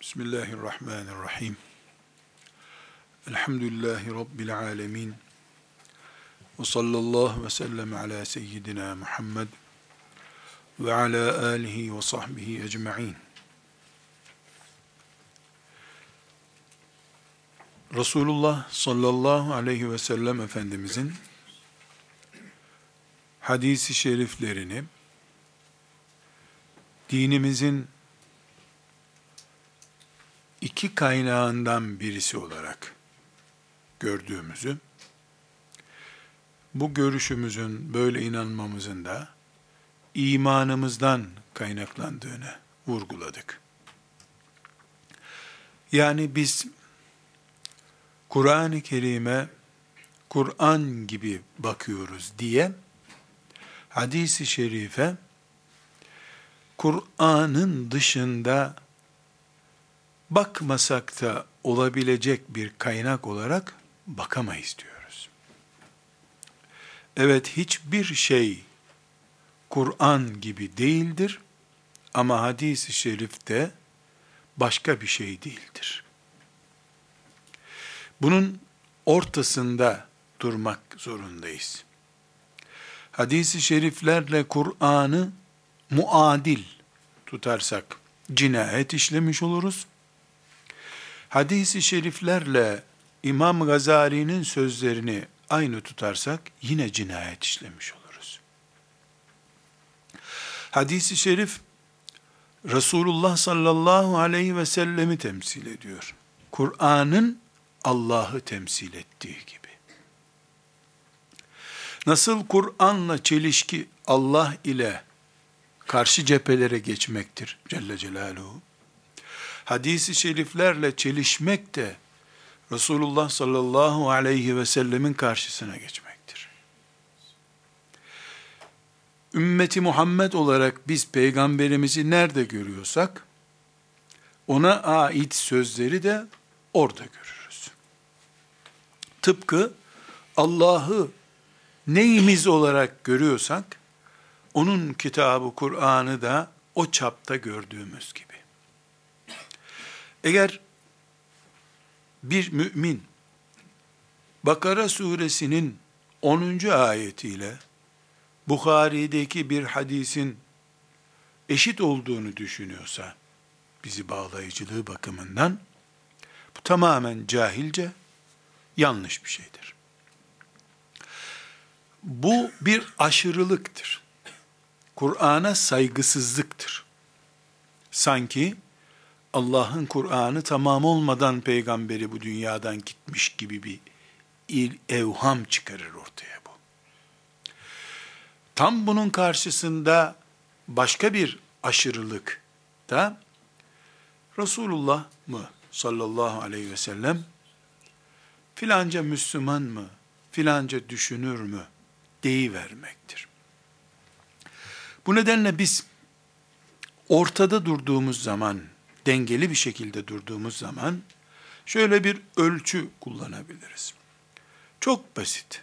Bismillahirrahmanirrahim. Elhamdülillahi Rabbil alemin. Ve sallallahu ve sellem ala seyyidina Muhammed ve ala alihi ve sahbihi ecma'in. Resulullah sallallahu aleyhi ve sellem Efendimizin hadisi şeriflerini dinimizin iki kaynağından birisi olarak gördüğümüzü, bu görüşümüzün, böyle inanmamızın da imanımızdan kaynaklandığını vurguladık. Yani biz Kur'an-ı Kerim'e Kur'an gibi bakıyoruz diye hadisi şerife Kur'an'ın dışında bakmasak da olabilecek bir kaynak olarak bakamayız diyoruz. Evet hiçbir şey Kur'an gibi değildir ama hadis-i şerifte başka bir şey değildir. Bunun ortasında durmak zorundayız. Hadis-i şeriflerle Kur'an'ı muadil tutarsak cinayet işlemiş oluruz hadisi şeriflerle İmam Gazali'nin sözlerini aynı tutarsak yine cinayet işlemiş oluruz. Hadisi şerif Resulullah sallallahu aleyhi ve sellemi temsil ediyor. Kur'an'ın Allah'ı temsil ettiği gibi. Nasıl Kur'an'la çelişki Allah ile karşı cephelere geçmektir Celle Celaluhu hadisi şeriflerle çelişmek de Resulullah sallallahu aleyhi ve sellemin karşısına geçmektir. Ümmeti Muhammed olarak biz peygamberimizi nerede görüyorsak, ona ait sözleri de orada görürüz. Tıpkı Allah'ı neyimiz olarak görüyorsak, onun kitabı Kur'an'ı da o çapta gördüğümüz gibi. Eğer bir mümin Bakara suresinin 10. ayetiyle Bukhari'deki bir hadisin eşit olduğunu düşünüyorsa bizi bağlayıcılığı bakımından bu tamamen cahilce yanlış bir şeydir. Bu bir aşırılıktır. Kur'an'a saygısızlıktır. Sanki Allah'ın Kur'an'ı tamam olmadan peygamberi bu dünyadan gitmiş gibi bir il, evham çıkarır ortaya bu. Tam bunun karşısında başka bir aşırılık da Resulullah mı sallallahu aleyhi ve sellem filanca Müslüman mı, filanca düşünür mü deyivermektir. Bu nedenle biz ortada durduğumuz zaman dengeli bir şekilde durduğumuz zaman şöyle bir ölçü kullanabiliriz. Çok basit.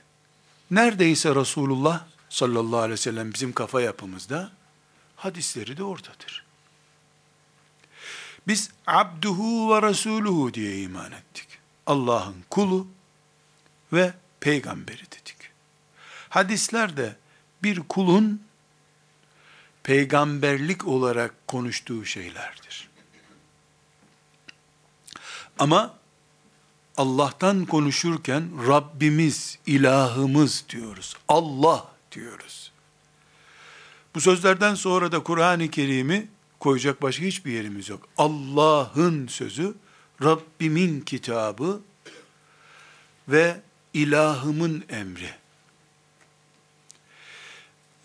Neredeyse Resulullah sallallahu aleyhi ve sellem bizim kafa yapımızda hadisleri de oradadır. Biz abduhu ve resuluhu diye iman ettik. Allah'ın kulu ve peygamberi dedik. Hadislerde bir kulun peygamberlik olarak konuştuğu şeylerdir. Ama Allah'tan konuşurken Rabbimiz, ilahımız diyoruz. Allah diyoruz. Bu sözlerden sonra da Kur'an-ı Kerim'i koyacak başka hiçbir yerimiz yok. Allah'ın sözü, Rabbimin kitabı ve ilahımın emri.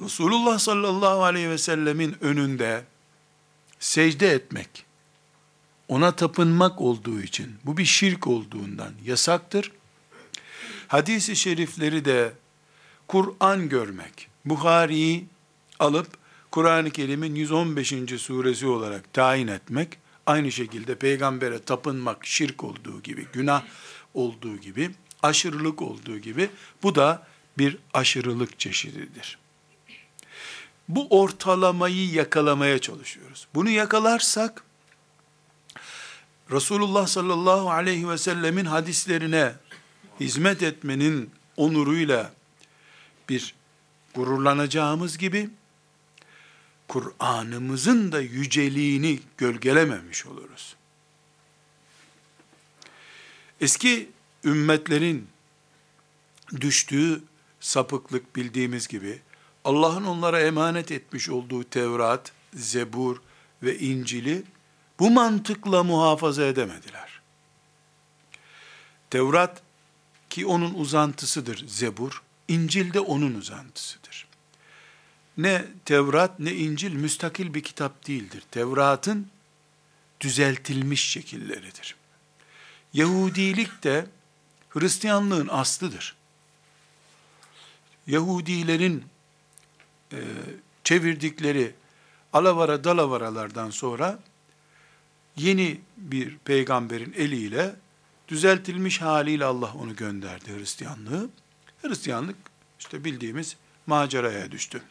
Resulullah sallallahu aleyhi ve sellemin önünde secde etmek, ona tapınmak olduğu için, bu bir şirk olduğundan yasaktır. Hadis-i şerifleri de Kur'an görmek, Bukhari'yi alıp Kur'an-ı Kerim'in 115. suresi olarak tayin etmek, aynı şekilde peygambere tapınmak şirk olduğu gibi, günah olduğu gibi, aşırılık olduğu gibi, bu da bir aşırılık çeşididir. Bu ortalamayı yakalamaya çalışıyoruz. Bunu yakalarsak, Resulullah sallallahu aleyhi ve sellemin hadislerine hizmet etmenin onuruyla bir gururlanacağımız gibi Kur'an'ımızın da yüceliğini gölgelememiş oluruz. Eski ümmetlerin düştüğü sapıklık bildiğimiz gibi Allah'ın onlara emanet etmiş olduğu Tevrat, Zebur ve İncil'i bu mantıkla muhafaza edemediler. Tevrat ki onun uzantısıdır Zebur, İncil de onun uzantısıdır. Ne Tevrat ne İncil müstakil bir kitap değildir. Tevrat'ın düzeltilmiş şekilleridir. Yahudilik de Hristiyanlığın aslıdır. Yahudilerin e, çevirdikleri alavara dalavaralardan sonra yeni bir peygamberin eliyle düzeltilmiş haliyle Allah onu gönderdi Hristiyanlığı. Hristiyanlık işte bildiğimiz maceraya düştü.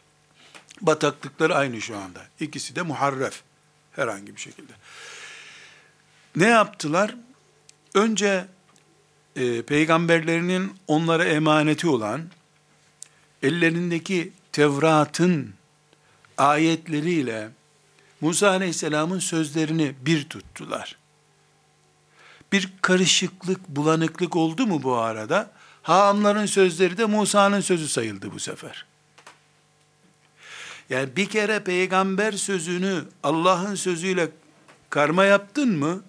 Bataklıkları aynı şu anda. İkisi de muharref herhangi bir şekilde. Ne yaptılar? Önce e, peygamberlerinin onlara emaneti olan ellerindeki Tevrat'ın ayetleriyle Musa Aleyhisselam'ın sözlerini bir tuttular. Bir karışıklık, bulanıklık oldu mu bu arada? Haamların sözleri de Musa'nın sözü sayıldı bu sefer. Yani bir kere peygamber sözünü Allah'ın sözüyle karma yaptın mı?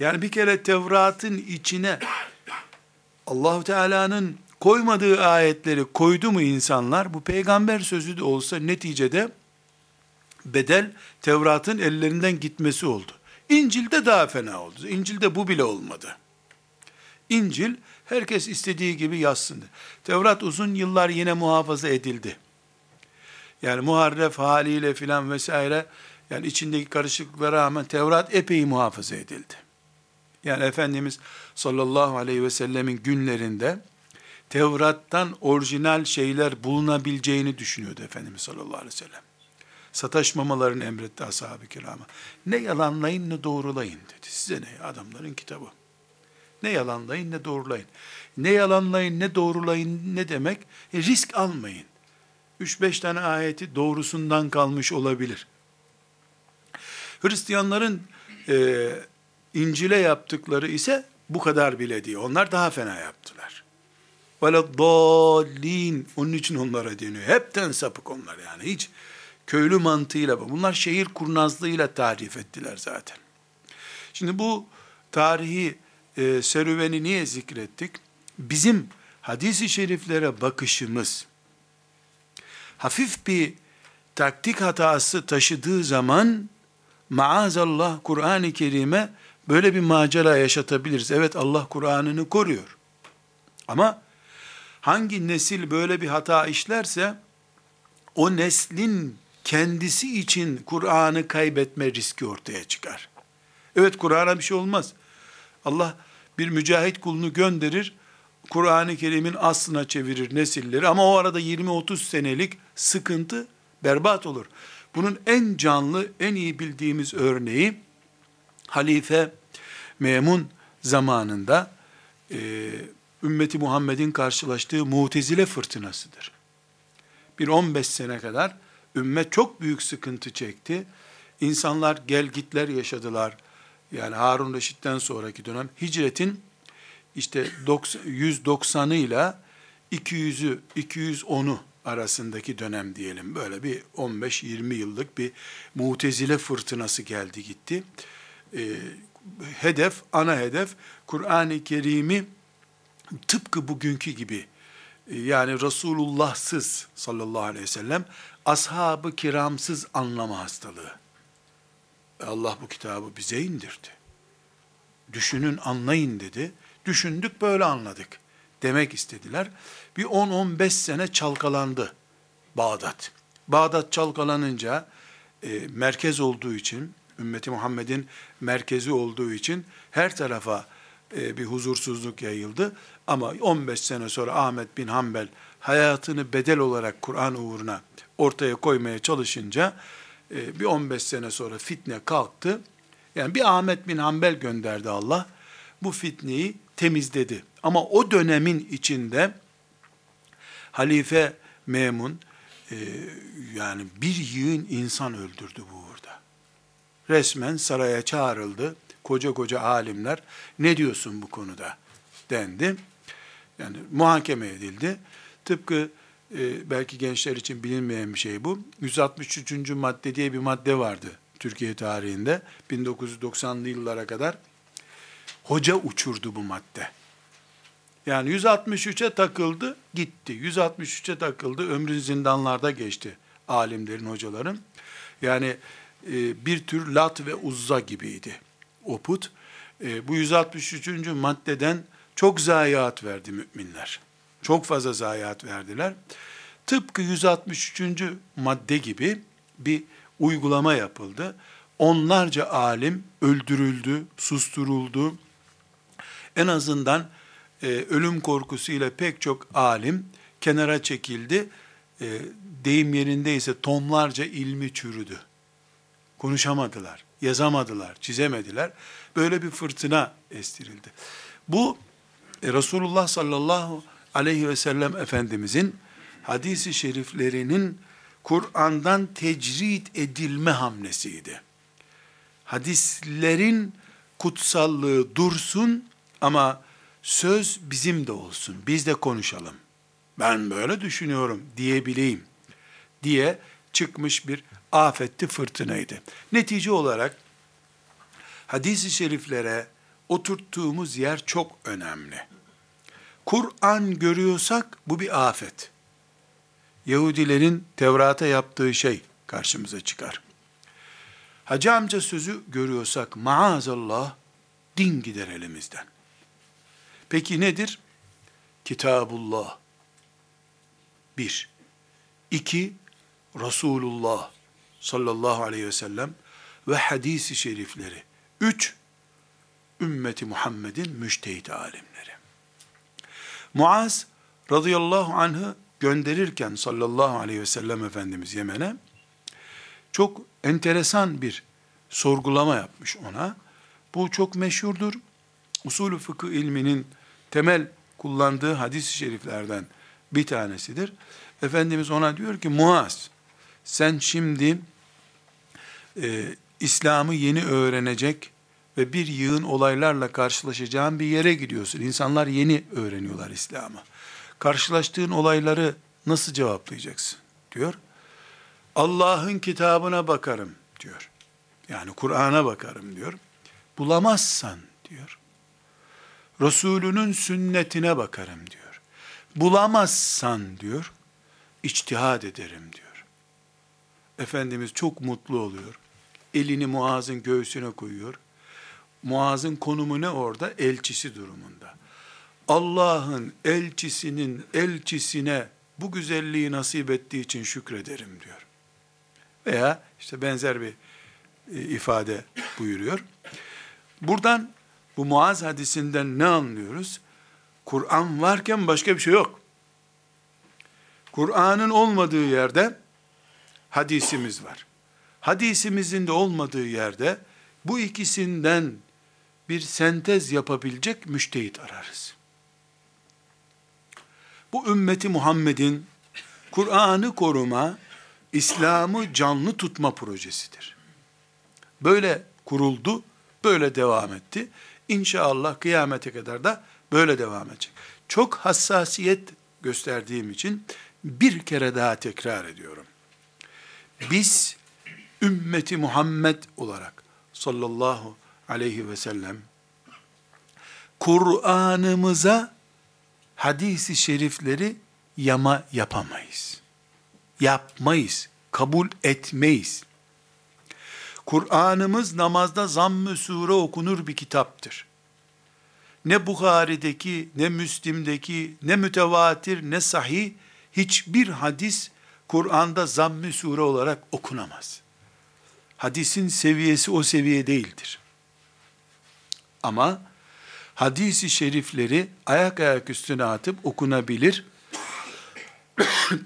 Yani bir kere Tevrat'ın içine Allahu Teala'nın koymadığı ayetleri koydu mu insanlar? Bu peygamber sözü de olsa neticede bedel Tevrat'ın ellerinden gitmesi oldu. İncil'de daha fena oldu. İncil'de bu bile olmadı. İncil herkes istediği gibi yazsın. Tevrat uzun yıllar yine muhafaza edildi. Yani muharref haliyle filan vesaire yani içindeki karışıklıklara rağmen Tevrat epey muhafaza edildi. Yani Efendimiz sallallahu aleyhi ve sellemin günlerinde Tevrat'tan orijinal şeyler bulunabileceğini düşünüyordu Efendimiz sallallahu aleyhi ve sellem sataşmamalarını emretti ashab-ı kirama. Ne yalanlayın ne doğrulayın dedi. Size ne adamların kitabı. Ne yalanlayın ne doğrulayın. Ne yalanlayın ne doğrulayın ne demek? E, risk almayın. 3-5 tane ayeti doğrusundan kalmış olabilir. Hristiyanların e, İncil'e yaptıkları ise bu kadar bile değil. Onlar daha fena yaptılar. Veleddallin. Onun için onlara deniyor. Hepten sapık onlar yani. Hiç köylü mantığıyla, bunlar şehir kurnazlığıyla tarif ettiler zaten. Şimdi bu tarihi e, serüveni niye zikrettik? Bizim hadisi şeriflere bakışımız, hafif bir taktik hatası taşıdığı zaman, maazallah Kur'an-ı Kerim'e böyle bir macera yaşatabiliriz. Evet Allah Kur'an'ını koruyor. Ama hangi nesil böyle bir hata işlerse, o neslin kendisi için Kur'an'ı kaybetme riski ortaya çıkar. Evet Kur'an'a bir şey olmaz. Allah bir mücahit kulunu gönderir, Kur'an-ı Kerim'in aslına çevirir nesilleri ama o arada 20-30 senelik sıkıntı berbat olur. Bunun en canlı, en iyi bildiğimiz örneği Halife Memun zamanında e, ümmeti Muhammed'in karşılaştığı mutezile fırtınasıdır. Bir 15 sene kadar ümmet çok büyük sıkıntı çekti. İnsanlar gel gitler yaşadılar. Yani Harun Reşit'ten sonraki dönem hicretin işte 190'ı ile 200'ü 210'u arasındaki dönem diyelim. Böyle bir 15-20 yıllık bir mutezile fırtınası geldi gitti. Ee, hedef, ana hedef Kur'an-ı Kerim'i tıpkı bugünkü gibi yani Resulullah'sız sallallahu aleyhi ve sellem ashabı kiramsız anlama hastalığı. Allah bu kitabı bize indirdi. Düşünün anlayın dedi. Düşündük böyle anladık demek istediler. Bir 10-15 sene çalkalandı Bağdat. Bağdat çalkalanınca e, merkez olduğu için, ümmeti Muhammed'in merkezi olduğu için her tarafa e, bir huzursuzluk yayıldı. Ama 15 sene sonra Ahmet bin Hanbel hayatını bedel olarak Kur'an uğruna ortaya koymaya çalışınca e, bir 15 sene sonra fitne kalktı. Yani bir Ahmet bin Hanbel gönderdi Allah. Bu fitneyi temizledi. Ama o dönemin içinde Halife Memun e, yani bir yığın insan öldürdü bu uğurda. Resmen saraya çağrıldı. Koca koca alimler ne diyorsun bu konuda dendi. Yani muhakeme edildi. Tıpkı e, belki gençler için bilinmeyen bir şey bu. 163. madde diye bir madde vardı Türkiye tarihinde. 1990'lı yıllara kadar hoca uçurdu bu madde. Yani 163'e takıldı, gitti. 163'e takıldı, ömrün zindanlarda geçti alimlerin, hocaların. Yani e, bir tür lat ve uzza gibiydi o put. E, bu 163. maddeden çok zayiat verdi müminler. Çok fazla zayiat verdiler. Tıpkı 163. madde gibi bir uygulama yapıldı. Onlarca alim öldürüldü, susturuldu. En azından e, ölüm korkusuyla pek çok alim kenara çekildi. E, deyim yerindeyse tonlarca ilmi çürüdü. Konuşamadılar, yazamadılar, çizemediler. Böyle bir fırtına estirildi. Bu e, Resulullah sallallahu aleyhi ve sellem Efendimizin hadisi şeriflerinin Kur'an'dan tecrit edilme hamlesiydi. Hadislerin kutsallığı dursun ama söz bizim de olsun. Biz de konuşalım. Ben böyle düşünüyorum diyebileyim diye çıkmış bir afetti fırtınaydı. Netice olarak hadis-i şeriflere oturttuğumuz yer çok önemli. Kur'an görüyorsak bu bir afet. Yahudilerin Tevrat'a yaptığı şey karşımıza çıkar. Hacı amca sözü görüyorsak maazallah din gider elimizden. Peki nedir? Kitabullah. Bir. İki, Resulullah sallallahu aleyhi ve sellem ve hadisi şerifleri. Üç, ümmeti Muhammed'in müştehit alimleri. Muaz radıyallahu anh'ı gönderirken sallallahu aleyhi ve sellem Efendimiz Yemen'e çok enteresan bir sorgulama yapmış ona. Bu çok meşhurdur. Usulü fıkıh ilminin temel kullandığı hadis-i şeriflerden bir tanesidir. Efendimiz ona diyor ki Muaz sen şimdi e, İslam'ı yeni öğrenecek ve bir yığın olaylarla karşılaşacağın bir yere gidiyorsun. İnsanlar yeni öğreniyorlar İslam'ı. Karşılaştığın olayları nasıl cevaplayacaksın? diyor. Allah'ın kitabına bakarım diyor. Yani Kur'an'a bakarım diyor. Bulamazsan diyor. Resulünün sünnetine bakarım diyor. Bulamazsan diyor, içtihad ederim diyor. Efendimiz çok mutlu oluyor. Elini Muaz'ın göğsüne koyuyor. Muaz'ın konumu ne orada? Elçisi durumunda. Allah'ın elçisinin elçisine bu güzelliği nasip ettiği için şükrederim diyor. Veya işte benzer bir e, ifade buyuruyor. Buradan bu Muaz hadisinden ne anlıyoruz? Kur'an varken başka bir şey yok. Kur'an'ın olmadığı yerde hadisimiz var. Hadisimizin de olmadığı yerde bu ikisinden bir sentez yapabilecek müştehit ararız. Bu ümmeti Muhammed'in Kur'an'ı koruma, İslam'ı canlı tutma projesidir. Böyle kuruldu, böyle devam etti. İnşallah kıyamete kadar da böyle devam edecek. Çok hassasiyet gösterdiğim için bir kere daha tekrar ediyorum. Biz ümmeti Muhammed olarak sallallahu aleyhi ve sellem Kur'an'ımıza hadisi şerifleri yama yapamayız. Yapmayız, kabul etmeyiz. Kur'an'ımız namazda zamm-ı sure okunur bir kitaptır. Ne Bukhari'deki, ne Müslim'deki, ne mütevatir, ne sahih, hiçbir hadis Kur'an'da zamm-ı sure olarak okunamaz. Hadisin seviyesi o seviye değildir. Ama hadisi şerifleri ayak ayak üstüne atıp okunabilir,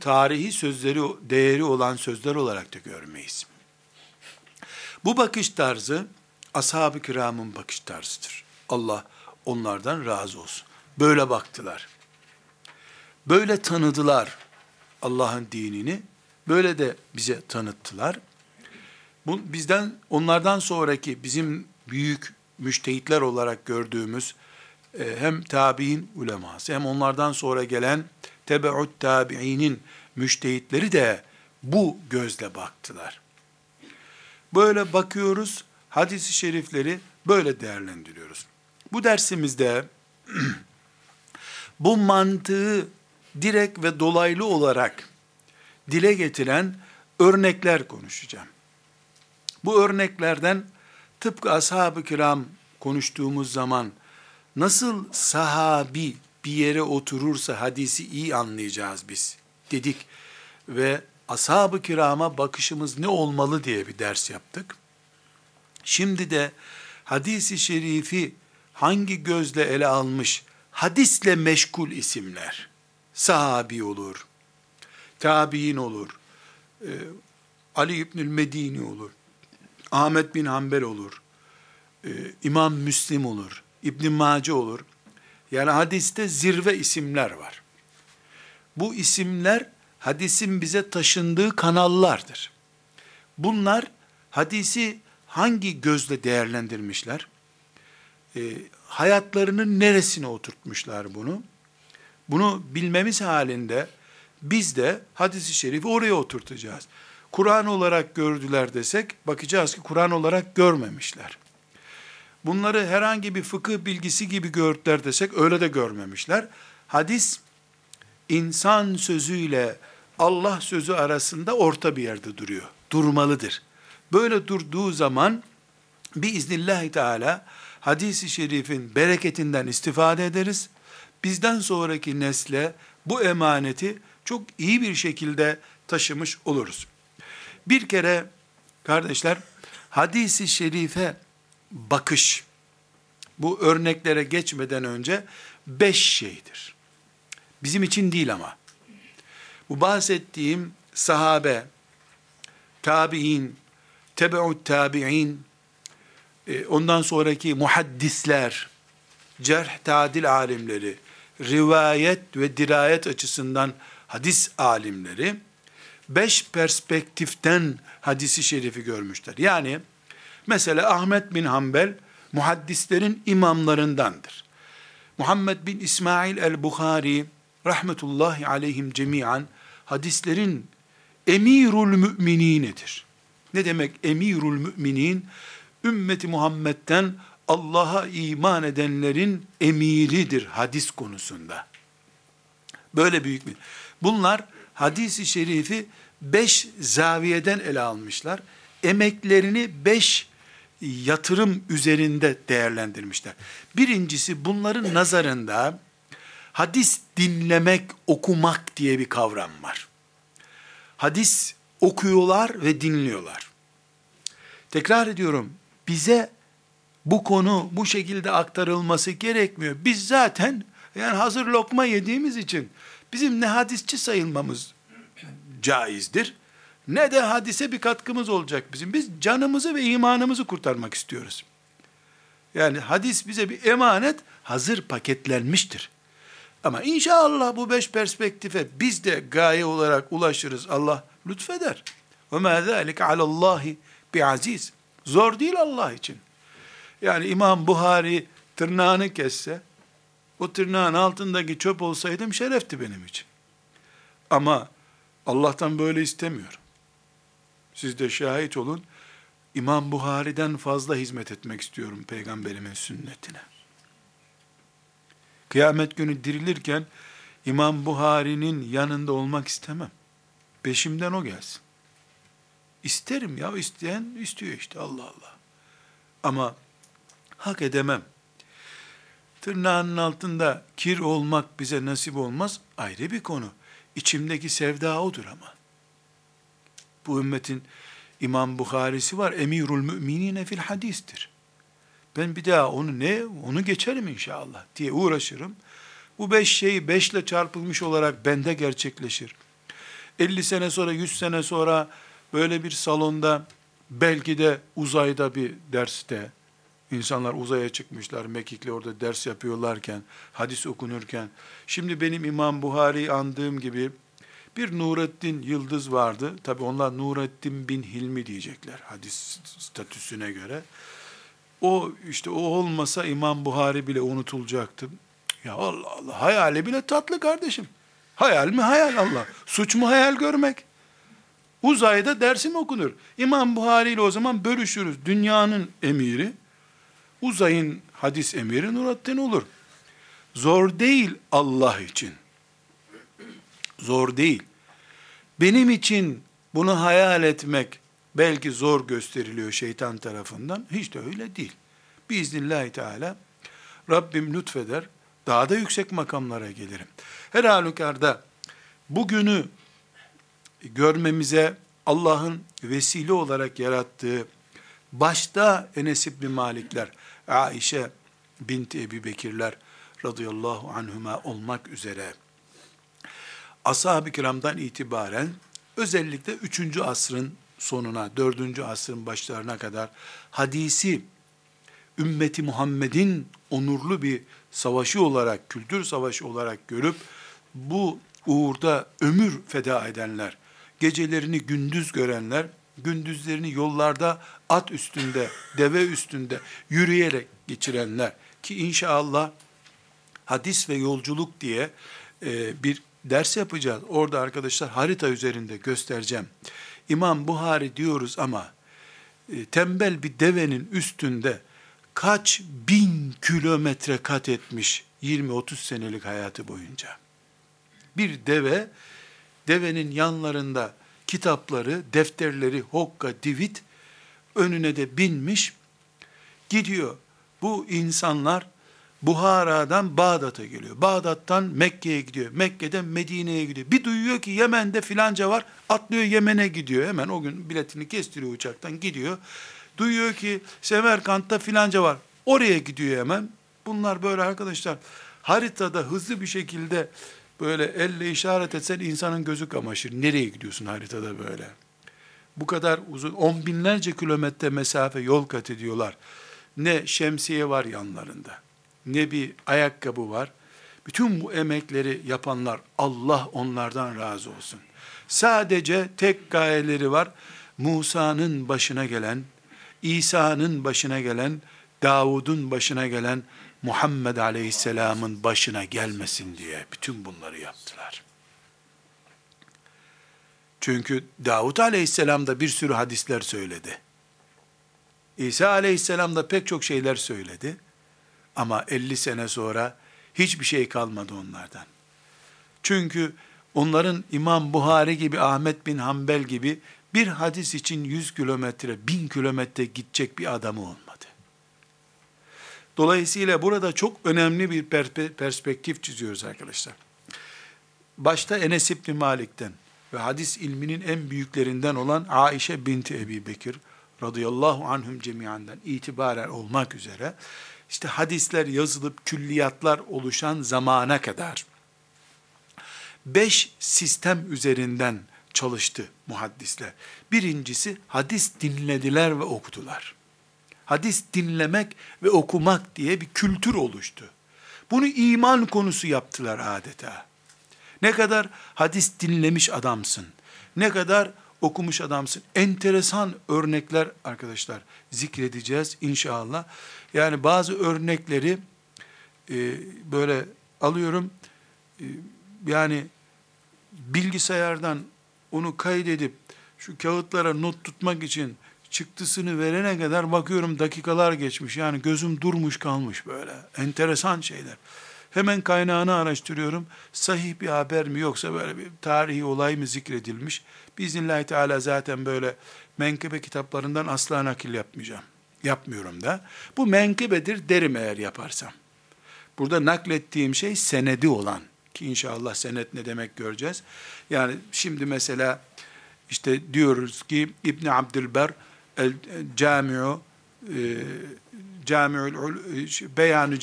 tarihi sözleri, değeri olan sözler olarak da görmeyiz. Bu bakış tarzı ashab-ı kiramın bakış tarzıdır. Allah onlardan razı olsun. Böyle baktılar. Böyle tanıdılar Allah'ın dinini. Böyle de bize tanıttılar. Bu, bizden, onlardan sonraki bizim büyük müştehitler olarak gördüğümüz e, hem tabi'in uleması hem onlardan sonra gelen tebeut tabi'inin müştehitleri de bu gözle baktılar. Böyle bakıyoruz, hadisi şerifleri böyle değerlendiriyoruz. Bu dersimizde bu mantığı direkt ve dolaylı olarak dile getiren örnekler konuşacağım. Bu örneklerden tıpkı ashab-ı kiram konuştuğumuz zaman nasıl sahabi bir yere oturursa hadisi iyi anlayacağız biz dedik ve ashab-ı kirama bakışımız ne olmalı diye bir ders yaptık. Şimdi de hadisi şerifi hangi gözle ele almış hadisle meşgul isimler, sahabi olur, tabi'in olur, e, Ali İbnül Medini olur, Ahmet bin Hanbel olur, e, İmam Müslim olur, İbn Mace olur. Yani hadiste zirve isimler var. Bu isimler hadisin bize taşındığı kanallardır. Bunlar hadisi hangi gözle değerlendirmişler? E, hayatlarının neresine oturtmuşlar bunu? Bunu bilmemiz halinde biz de hadisi şerifi oraya oturtacağız. Kur'an olarak gördüler desek, bakacağız ki Kur'an olarak görmemişler. Bunları herhangi bir fıkıh bilgisi gibi gördüler desek, öyle de görmemişler. Hadis, insan sözüyle Allah sözü arasında orta bir yerde duruyor. Durmalıdır. Böyle durduğu zaman, biiznillahü teala, hadisi şerifin bereketinden istifade ederiz. Bizden sonraki nesle bu emaneti çok iyi bir şekilde taşımış oluruz. Bir kere kardeşler hadisi şerife bakış bu örneklere geçmeden önce beş şeydir. Bizim için değil ama. Bu bahsettiğim sahabe, tabi'in, tebeut tabi'in, e, ondan sonraki muhaddisler, cerh tadil alimleri, rivayet ve dirayet açısından hadis alimleri, beş perspektiften hadisi şerifi görmüşler. Yani mesela Ahmet bin Hanbel muhaddislerin imamlarındandır. Muhammed bin İsmail el-Bukhari rahmetullahi aleyhim cemiyan hadislerin emirul mümininedir. Ne demek emirul müminin? Ümmeti Muhammed'den Allah'a iman edenlerin emiridir hadis konusunda. Böyle büyük bir. Bunlar hadisi şerifi beş zaviyeden ele almışlar. Emeklerini beş yatırım üzerinde değerlendirmişler. Birincisi bunların nazarında hadis dinlemek, okumak diye bir kavram var. Hadis okuyorlar ve dinliyorlar. Tekrar ediyorum, bize bu konu bu şekilde aktarılması gerekmiyor. Biz zaten yani hazır lokma yediğimiz için bizim ne hadisçi sayılmamız caizdir, ne de hadise bir katkımız olacak bizim. Biz canımızı ve imanımızı kurtarmak istiyoruz. Yani hadis bize bir emanet, hazır paketlenmiştir. Ama inşallah bu beş perspektife biz de gaye olarak ulaşırız. Allah lütfeder. Ve mâ zâlike alallâhi bi aziz. Zor değil Allah için. Yani İmam Buhari tırnağını kesse, o tırnağın altındaki çöp olsaydım şerefti benim için. Ama Allah'tan böyle istemiyorum. Siz de şahit olun. İmam Buhari'den fazla hizmet etmek istiyorum peygamberimin sünnetine. Kıyamet günü dirilirken İmam Buhari'nin yanında olmak istemem. Peşimden o gelsin. İsterim ya isteyen istiyor işte Allah Allah. Ama hak edemem. Tırnağının altında kir olmak bize nasip olmaz ayrı bir konu. İçimdeki sevda odur ama. Bu ümmetin İmam Bukhari'si var. Emirul müminine fil hadistir. Ben bir daha onu ne? Onu geçerim inşallah diye uğraşırım. Bu beş şey beşle çarpılmış olarak bende gerçekleşir. 50 sene sonra, 100 sene sonra böyle bir salonda belki de uzayda bir derste İnsanlar uzaya çıkmışlar, Mekik'le orada ders yapıyorlarken, hadis okunurken. Şimdi benim İmam Buhari'yi andığım gibi bir Nurettin Yıldız vardı. Tabi onlar Nurettin bin Hilmi diyecekler hadis statüsüne göre. O işte o olmasa İmam Buhari bile unutulacaktı. Ya Allah Allah hayali bile tatlı kardeşim. Hayal mi hayal Allah. Suç mu hayal görmek? Uzayda dersim okunur. İmam Buhari ile o zaman bölüşürüz. Dünyanın emiri, uzayın hadis emiri Nurattin olur. Zor değil Allah için. Zor değil. Benim için bunu hayal etmek belki zor gösteriliyor şeytan tarafından. Hiç de öyle değil. Biiznillahü Teala Rabbim lütfeder, daha da yüksek makamlara gelirim. Her halükarda bugünü görmemize Allah'ın vesile olarak yarattığı başta Enes İbni Malikler, Aişe binti Ebi Bekirler radıyallahu anhuma olmak üzere ashab-ı kiramdan itibaren özellikle 3. asrın sonuna, 4. asrın başlarına kadar hadisi ümmeti Muhammed'in onurlu bir savaşı olarak, kültür savaşı olarak görüp bu uğurda ömür feda edenler, gecelerini gündüz görenler, gündüzlerini yollarda at üstünde, deve üstünde yürüyerek geçirenler ki inşallah hadis ve yolculuk diye e, bir ders yapacağız. Orada arkadaşlar harita üzerinde göstereceğim. İmam Buhari diyoruz ama e, tembel bir devenin üstünde kaç bin kilometre kat etmiş 20-30 senelik hayatı boyunca. Bir deve, devenin yanlarında kitapları, defterleri, hokka, divit, önüne de binmiş, gidiyor. Bu insanlar Buhara'dan Bağdat'a geliyor. Bağdat'tan Mekke'ye gidiyor. Mekke'den Medine'ye gidiyor. Bir duyuyor ki Yemen'de filanca var. Atlıyor Yemen'e gidiyor. Hemen o gün biletini kestiriyor uçaktan gidiyor. Duyuyor ki Semerkant'ta filanca var. Oraya gidiyor hemen. Bunlar böyle arkadaşlar haritada hızlı bir şekilde böyle elle işaret etsen insanın gözü kamaşır. Nereye gidiyorsun haritada böyle? Bu kadar uzun, on binlerce kilometre mesafe yol kat ediyorlar. Ne şemsiye var yanlarında, ne bir ayakkabı var. Bütün bu emekleri yapanlar Allah onlardan razı olsun. Sadece tek gayeleri var. Musa'nın başına gelen, İsa'nın başına gelen, Davud'un başına gelen, Muhammed Aleyhisselam'ın başına gelmesin diye bütün bunları yaptılar. Çünkü Davud Aleyhisselam da bir sürü hadisler söyledi. İsa Aleyhisselam da pek çok şeyler söyledi. Ama 50 sene sonra hiçbir şey kalmadı onlardan. Çünkü onların İmam Buhari gibi, Ahmet bin Hanbel gibi bir hadis için 100 kilometre, 1000 kilometre gidecek bir adamı olmadı. Dolayısıyla burada çok önemli bir perspektif çiziyoruz arkadaşlar. Başta Enes İbni Malik'ten ve hadis ilminin en büyüklerinden olan Aişe binti Ebi Bekir radıyallahu anhum cemiyandan itibaren olmak üzere işte hadisler yazılıp külliyatlar oluşan zamana kadar beş sistem üzerinden çalıştı muhaddisler. Birincisi hadis dinlediler ve okudular. Hadis dinlemek ve okumak diye bir kültür oluştu. Bunu iman konusu yaptılar adeta. Ne kadar hadis dinlemiş adamsın, ne kadar okumuş adamsın. Enteresan örnekler arkadaşlar zikredeceğiz inşallah. Yani bazı örnekleri e, böyle alıyorum. E, yani bilgisayardan onu kaydedip şu kağıtlara not tutmak için çıktısını verene kadar bakıyorum dakikalar geçmiş. Yani gözüm durmuş kalmış böyle. Enteresan şeyler. Hemen kaynağını araştırıyorum. Sahih bir haber mi yoksa böyle bir tarihi olay mı zikredilmiş? Biiznillahü Teala zaten böyle menkıbe kitaplarından asla nakil yapmayacağım. Yapmıyorum da. Bu menkıbedir derim eğer yaparsam. Burada naklettiğim şey senedi olan ki inşallah senet ne demek göreceğiz. Yani şimdi mesela işte diyoruz ki İbn Abdülber el Camiu e, Camiul beyanı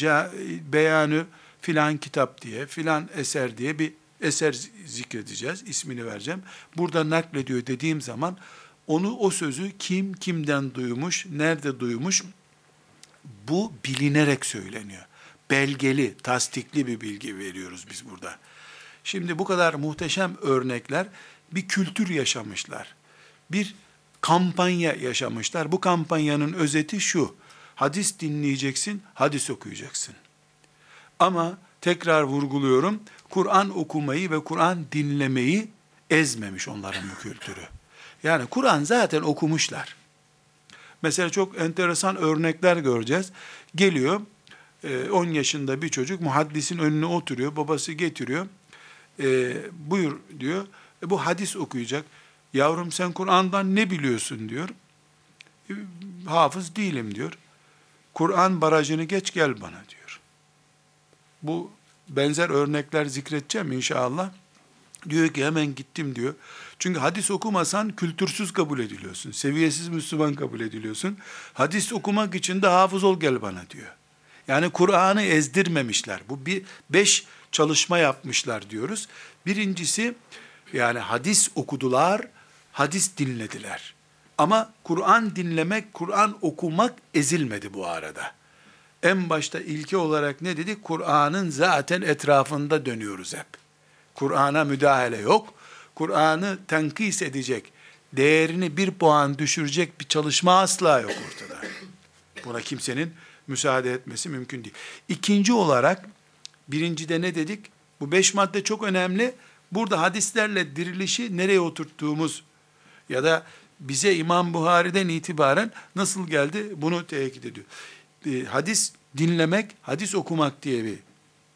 beyanı filan kitap diye filan eser diye bir eser zikredeceğiz. ismini vereceğim. Burada naklediyor dediğim zaman onu o sözü kim kimden duymuş, nerede duymuş Bu bilinerek söyleniyor. Belgeli, tasdikli bir bilgi veriyoruz biz burada. Şimdi bu kadar muhteşem örnekler bir kültür yaşamışlar. Bir kampanya yaşamışlar. Bu kampanyanın özeti şu. Hadis dinleyeceksin, hadis okuyacaksın. Ama tekrar vurguluyorum, Kur'an okumayı ve Kur'an dinlemeyi ezmemiş onların bu kültürü. Yani Kur'an zaten okumuşlar. Mesela çok enteresan örnekler göreceğiz. Geliyor, 10 e, yaşında bir çocuk muhaddisin önüne oturuyor, babası getiriyor. E, buyur diyor, e, bu hadis okuyacak. Yavrum sen Kur'an'dan ne biliyorsun diyor. Hafız değilim diyor. Kur'an barajını geç gel bana diyor. Bu benzer örnekler zikredeceğim inşallah. Diyor ki hemen gittim diyor. Çünkü hadis okumasan kültürsüz kabul ediliyorsun. Seviyesiz Müslüman kabul ediliyorsun. Hadis okumak için de hafız ol gel bana diyor. Yani Kur'an'ı ezdirmemişler. Bu bir beş çalışma yapmışlar diyoruz. Birincisi yani hadis okudular, hadis dinlediler. Ama Kur'an dinlemek, Kur'an okumak ezilmedi bu arada. En başta ilke olarak ne dedik? Kur'an'ın zaten etrafında dönüyoruz hep. Kur'an'a müdahale yok. Kur'an'ı tenkis edecek, değerini bir puan düşürecek bir çalışma asla yok ortada. Buna kimsenin müsaade etmesi mümkün değil. İkinci olarak, birincide ne dedik? Bu beş madde çok önemli. Burada hadislerle dirilişi nereye oturttuğumuz ya da bize İmam Buhari'den itibaren nasıl geldi bunu tekit ediyor. E, hadis dinlemek, hadis okumak diye bir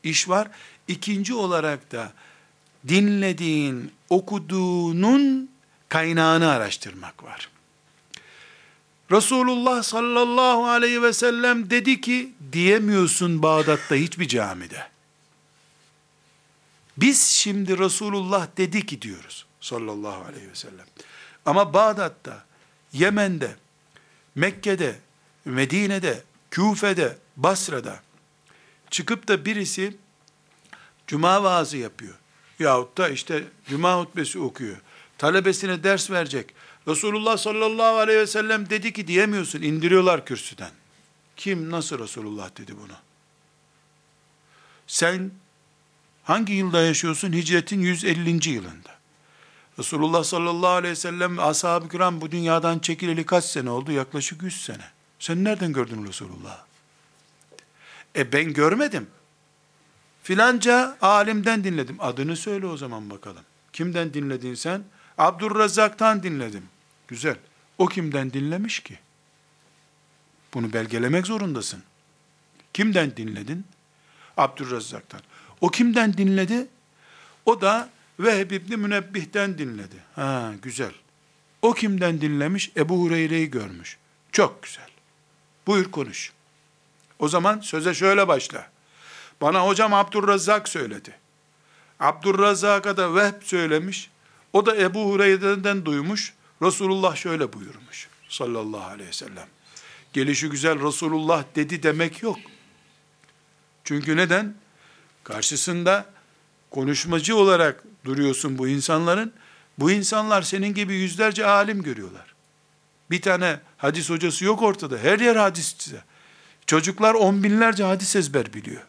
iş var. İkinci olarak da dinlediğin, okuduğunun kaynağını araştırmak var. Resulullah sallallahu aleyhi ve sellem dedi ki diyemiyorsun Bağdat'ta hiçbir camide. Biz şimdi Resulullah dedi ki diyoruz sallallahu aleyhi ve sellem. Ama Bağdat'ta, Yemen'de, Mekke'de, Medine'de, Küfe'de, Basra'da çıkıp da birisi cuma vaazı yapıyor. Yahut da işte cuma hutbesi okuyor. Talebesine ders verecek. Resulullah sallallahu aleyhi ve sellem dedi ki diyemiyorsun. indiriyorlar kürsüden. Kim nasıl Resulullah dedi bunu? Sen hangi yılda yaşıyorsun? Hicretin 150. yılında. Resulullah sallallahu aleyhi ve sellem ve ashab-ı kiram bu dünyadan çekileli kaç sene oldu? Yaklaşık 100 sene. Sen nereden gördün Resulullah? E ben görmedim. Filanca alimden dinledim. Adını söyle o zaman bakalım. Kimden dinledin sen? Abdurrazzak'tan dinledim. Güzel. O kimden dinlemiş ki? Bunu belgelemek zorundasın. Kimden dinledin? Abdurrazzak'tan. O kimden dinledi? O da Vehb İbni Münebbih'ten dinledi. Ha güzel. O kimden dinlemiş? Ebu Hureyre'yi görmüş. Çok güzel. Buyur konuş. O zaman söze şöyle başla. Bana hocam Abdurrazzak söyledi. Abdurrazzak'a da Vehb söylemiş. O da Ebu Hureyre'den duymuş. Resulullah şöyle buyurmuş. Sallallahu aleyhi ve sellem. Gelişi güzel Resulullah dedi demek yok. Çünkü neden? Karşısında konuşmacı olarak duruyorsun bu insanların. Bu insanlar senin gibi yüzlerce alim görüyorlar. Bir tane hadis hocası yok ortada. Her yer hadisçi. Çocuklar on binlerce hadis ezber biliyor.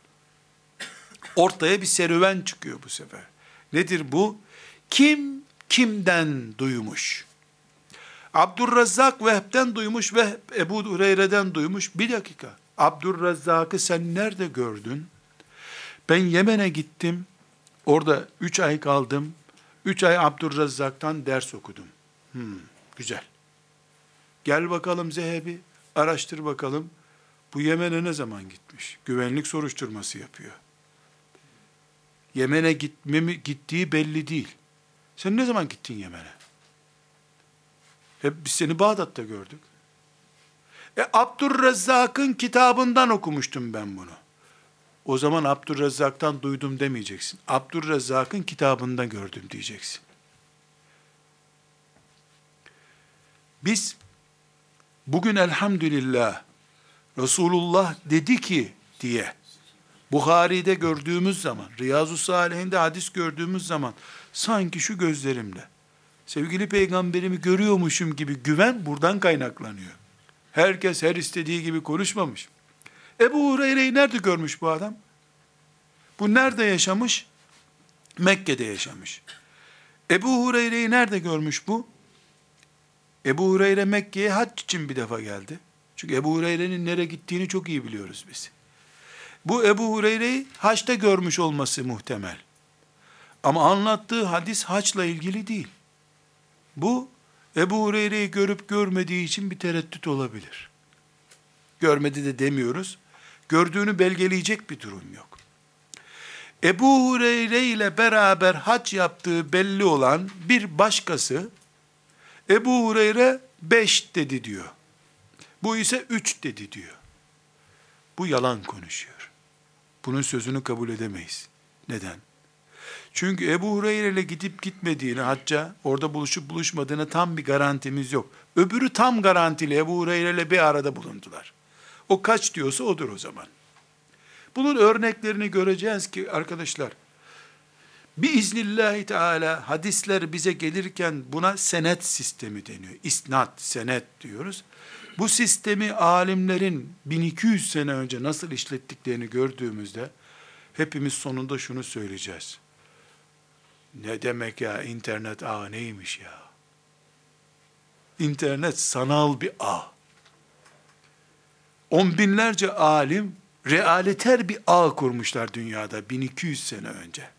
Ortaya bir serüven çıkıyor bu sefer. Nedir bu? Kim kimden duymuş? Abdurrazzak Vehb'den duymuş ve Ebu Hureyre'den duymuş. Bir dakika. Abdurrazzak'ı sen nerede gördün? Ben Yemen'e gittim. Orada üç ay kaldım. Üç ay Abdurrazzak'tan ders okudum. Hmm, güzel. Gel bakalım Zehebi, araştır bakalım. Bu Yemen'e ne zaman gitmiş? Güvenlik soruşturması yapıyor. Yemen'e gitmemi, gittiği belli değil. Sen ne zaman gittin Yemen'e? Hep biz seni Bağdat'ta gördük. E Abdurrezzak'ın kitabından okumuştum ben bunu. O zaman Abdurrezzak'tan duydum demeyeceksin. Abdurrezzak'ın kitabından gördüm diyeceksin. Biz bugün elhamdülillah Resulullah dedi ki diye Buhari'de gördüğümüz zaman, Riyazu Salihinde hadis gördüğümüz zaman sanki şu gözlerimle sevgili peygamberimi görüyormuşum gibi güven buradan kaynaklanıyor. Herkes her istediği gibi konuşmamış. Ebu Hureyre'yi nerede görmüş bu adam? Bu nerede yaşamış? Mekke'de yaşamış. Ebu Hureyre'yi nerede görmüş bu? Ebu Hureyre Mekke'ye hac için bir defa geldi. Çünkü Ebu Hureyre'nin nereye gittiğini çok iyi biliyoruz biz. Bu Ebu Hureyre'yi haçta görmüş olması muhtemel. Ama anlattığı hadis haçla ilgili değil. Bu Ebu Hureyre'yi görüp görmediği için bir tereddüt olabilir. Görmedi de demiyoruz. Gördüğünü belgeleyecek bir durum yok. Ebu Hureyre ile beraber hac yaptığı belli olan bir başkası Ebu Hureyre beş dedi diyor. Bu ise üç dedi diyor. Bu yalan konuşuyor. Bunun sözünü kabul edemeyiz. Neden? Çünkü Ebu Hureyre ile gidip gitmediğini, hacca orada buluşup buluşmadığını tam bir garantimiz yok. Öbürü tam garantili Ebu Hureyre ile bir arada bulundular. O kaç diyorsa odur o zaman. Bunun örneklerini göreceğiz ki arkadaşlar, Biiznillahi Teala hadisler bize gelirken buna senet sistemi deniyor. İsnat, senet diyoruz. Bu sistemi alimlerin 1200 sene önce nasıl işlettiklerini gördüğümüzde hepimiz sonunda şunu söyleyeceğiz. Ne demek ya internet ağ neymiş ya? İnternet sanal bir ağ. On binlerce alim realiter bir ağ kurmuşlar dünyada 1200 sene önce.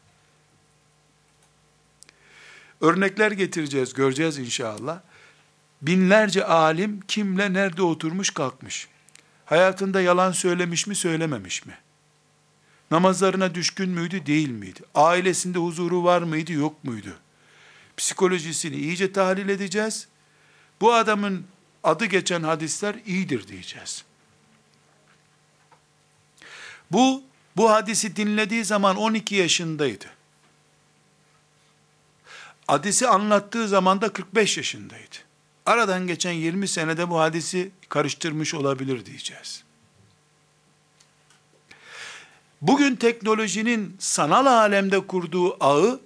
Örnekler getireceğiz, göreceğiz inşallah. Binlerce alim kimle nerede oturmuş kalkmış. Hayatında yalan söylemiş mi söylememiş mi? Namazlarına düşkün müydü değil miydi? Ailesinde huzuru var mıydı yok muydu? Psikolojisini iyice tahlil edeceğiz. Bu adamın adı geçen hadisler iyidir diyeceğiz. Bu, bu hadisi dinlediği zaman 12 yaşındaydı. Hadisi anlattığı zaman da 45 yaşındaydı. Aradan geçen 20 senede bu hadisi karıştırmış olabilir diyeceğiz. Bugün teknolojinin sanal alemde kurduğu ağı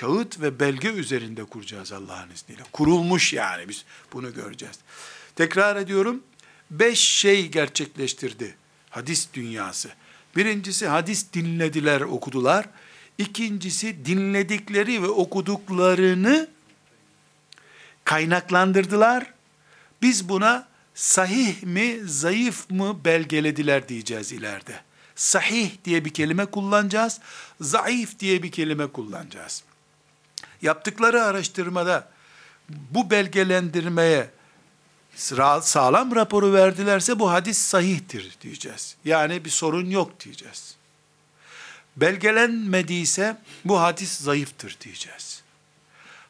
kağıt ve belge üzerinde kuracağız Allah'ın izniyle. Kurulmuş yani biz bunu göreceğiz. Tekrar ediyorum. Beş şey gerçekleştirdi hadis dünyası. Birincisi hadis dinlediler, okudular. İkincisi dinledikleri ve okuduklarını kaynaklandırdılar. Biz buna sahih mi, zayıf mı belgelediler diyeceğiz ileride. Sahih diye bir kelime kullanacağız, zayıf diye bir kelime kullanacağız. Yaptıkları araştırmada bu belgelendirmeye sağlam raporu verdilerse bu hadis sahihtir diyeceğiz. Yani bir sorun yok diyeceğiz. Belgelenmediyse bu hadis zayıftır diyeceğiz.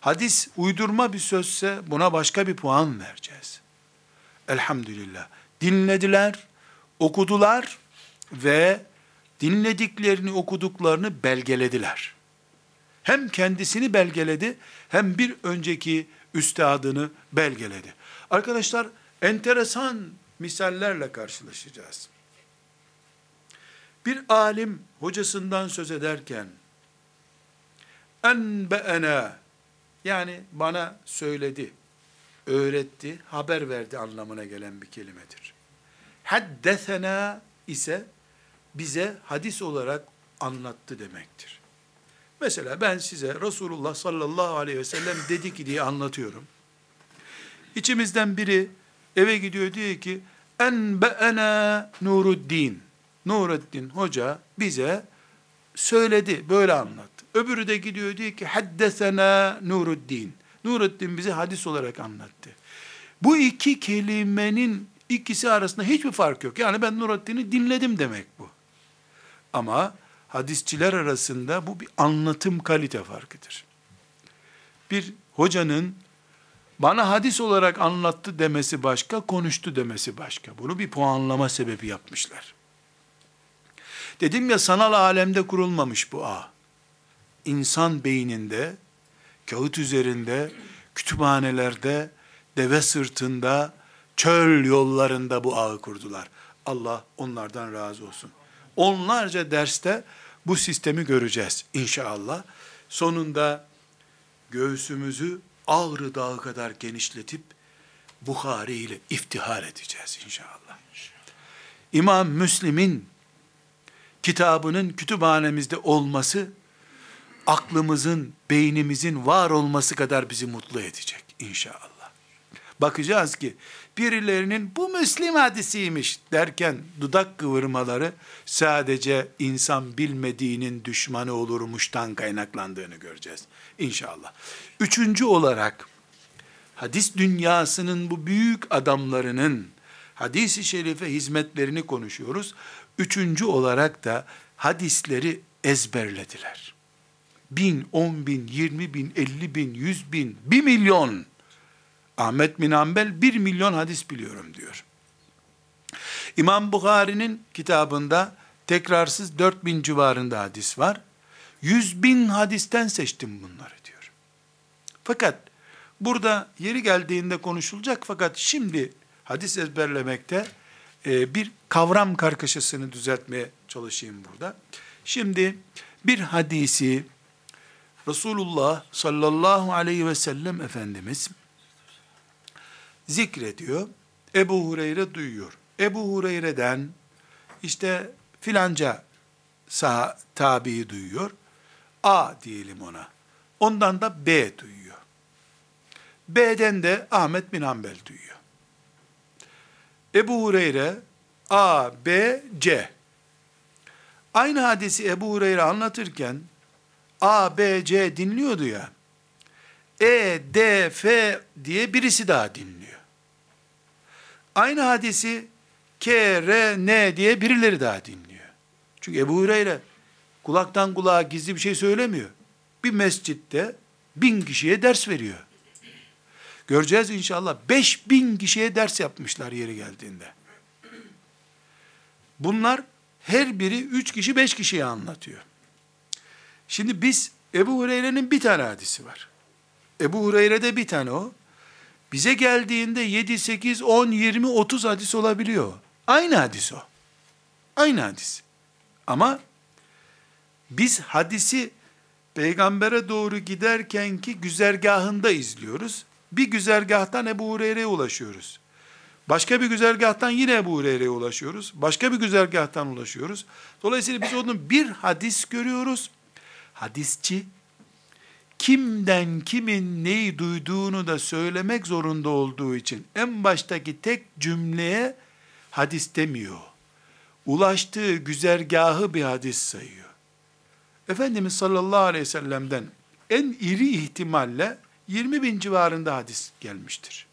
Hadis uydurma bir sözse buna başka bir puan vereceğiz. Elhamdülillah. Dinlediler, okudular ve dinlediklerini, okuduklarını belgelediler. Hem kendisini belgeledi, hem bir önceki üstadını belgeledi. Arkadaşlar, enteresan misallerle karşılaşacağız. Bir alim hocasından söz ederken, enbe'ena, yani bana söyledi, öğretti, haber verdi anlamına gelen bir kelimedir. Haddesena ise bize hadis olarak anlattı demektir. Mesela ben size Resulullah sallallahu aleyhi ve sellem dedi ki diye anlatıyorum. İçimizden biri eve gidiyor diyor ki enbe'ena Nuruddin. Nuruddin hoca bize söyledi, böyle anlattı. Öbürü de gidiyor diyor ki haddesena Nuruddin. Nuruddin bize hadis olarak anlattı. Bu iki kelimenin ikisi arasında hiçbir fark yok. Yani ben Nuruddin'i dinledim demek bu. Ama hadisçiler arasında bu bir anlatım kalite farkıdır. Bir hocanın bana hadis olarak anlattı demesi başka, konuştu demesi başka. Bunu bir puanlama sebebi yapmışlar. Dedim ya sanal alemde kurulmamış bu ağ. İnsan beyninde, kağıt üzerinde, kütüphanelerde, deve sırtında, çöl yollarında bu ağı kurdular. Allah onlardan razı olsun. Onlarca derste bu sistemi göreceğiz inşallah. Sonunda göğsümüzü Ağrı Dağı kadar genişletip Bukhari ile iftihar edeceğiz inşallah. İmam Müslim'in kitabının kütüphanemizde olması, aklımızın, beynimizin var olması kadar bizi mutlu edecek inşallah. Bakacağız ki birilerinin bu Müslim hadisiymiş derken dudak kıvırmaları sadece insan bilmediğinin düşmanı olurmuştan kaynaklandığını göreceğiz inşallah. Üçüncü olarak hadis dünyasının bu büyük adamlarının hadisi şerife hizmetlerini konuşuyoruz. Üçüncü olarak da hadisleri ezberlediler. Bin, on bin, yirmi bin, elli bin, yüz bin, bir milyon. Ahmet bin Hanbel bir milyon hadis biliyorum diyor. İmam Bukhari'nin kitabında tekrarsız dört bin civarında hadis var. Yüz bin hadisten seçtim bunları diyor. Fakat burada yeri geldiğinde konuşulacak fakat şimdi hadis ezberlemekte e, bir kavram kargaşasını düzeltmeye çalışayım burada. Şimdi bir hadisi Resulullah sallallahu aleyhi ve sellem Efendimiz zikrediyor. Ebu Hureyre duyuyor. Ebu Hureyre'den işte filanca sah tabi'i duyuyor. A diyelim ona. Ondan da B duyuyor. B'den de Ahmet bin Hanbel duyuyor. Ebu Hureyre A, B, C. Aynı hadisi Ebu Hureyre anlatırken A, B, C dinliyordu ya. E, D, F diye birisi daha dinliyor. Aynı hadisi K, R, N diye birileri daha dinliyor. Çünkü Ebu Hureyre kulaktan kulağa gizli bir şey söylemiyor. Bir mescitte bin kişiye ders veriyor. Göreceğiz inşallah. Beş bin kişiye ders yapmışlar yeri geldiğinde. Bunlar her biri üç kişi beş kişiye anlatıyor. Şimdi biz Ebu Hureyre'nin bir tane hadisi var. Ebu Hureyre'de bir tane o. Bize geldiğinde 7, 8, 10, 20, 30 hadis olabiliyor. Aynı hadis o. Aynı hadis. Ama biz hadisi peygambere doğru giderken ki güzergahında izliyoruz. Bir güzergahtan Ebu Hureyre'ye ulaşıyoruz. Başka bir güzergahtan yine Ebu Hureyre'ye ulaşıyoruz. Başka bir güzergahtan ulaşıyoruz. Dolayısıyla biz onun bir hadis görüyoruz. Hadisçi kimden kimin neyi duyduğunu da söylemek zorunda olduğu için en baştaki tek cümleye hadis demiyor. Ulaştığı güzergahı bir hadis sayıyor. Efendimiz sallallahu aleyhi ve sellem'den en iri ihtimalle 20 bin civarında hadis gelmiştir.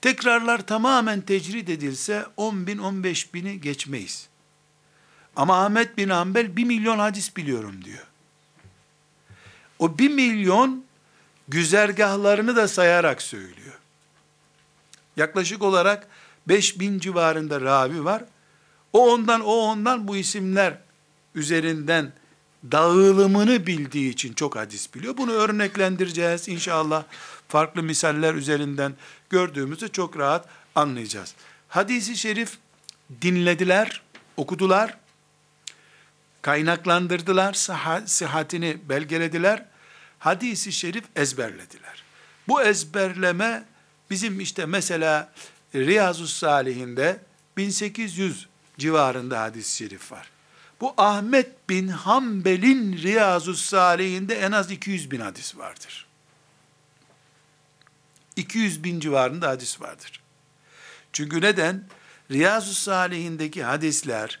Tekrarlar tamamen tecrid edilse 10 bin 15 bini geçmeyiz. Ama Ahmet bin Hanbel 1 milyon hadis biliyorum diyor. O 1 milyon güzergahlarını da sayarak söylüyor. Yaklaşık olarak 5 bin civarında ravi var. O ondan, o ondan bu isimler üzerinden dağılımını bildiği için çok hadis biliyor. Bunu örneklendireceğiz inşallah. Farklı misaller üzerinden gördüğümüzü çok rahat anlayacağız. Hadisi şerif dinlediler, okudular, kaynaklandırdılar, sıhhatini belgelediler, hadisi şerif ezberlediler. Bu ezberleme bizim işte mesela Riyazu Salihinde 1800 civarında hadis-i şerif var. Bu Ahmet bin Hanbel'in Riyazu Salihinde en az 200 bin hadis vardır. 200 bin civarında hadis vardır. Çünkü neden? Riyazu Salihindeki hadisler,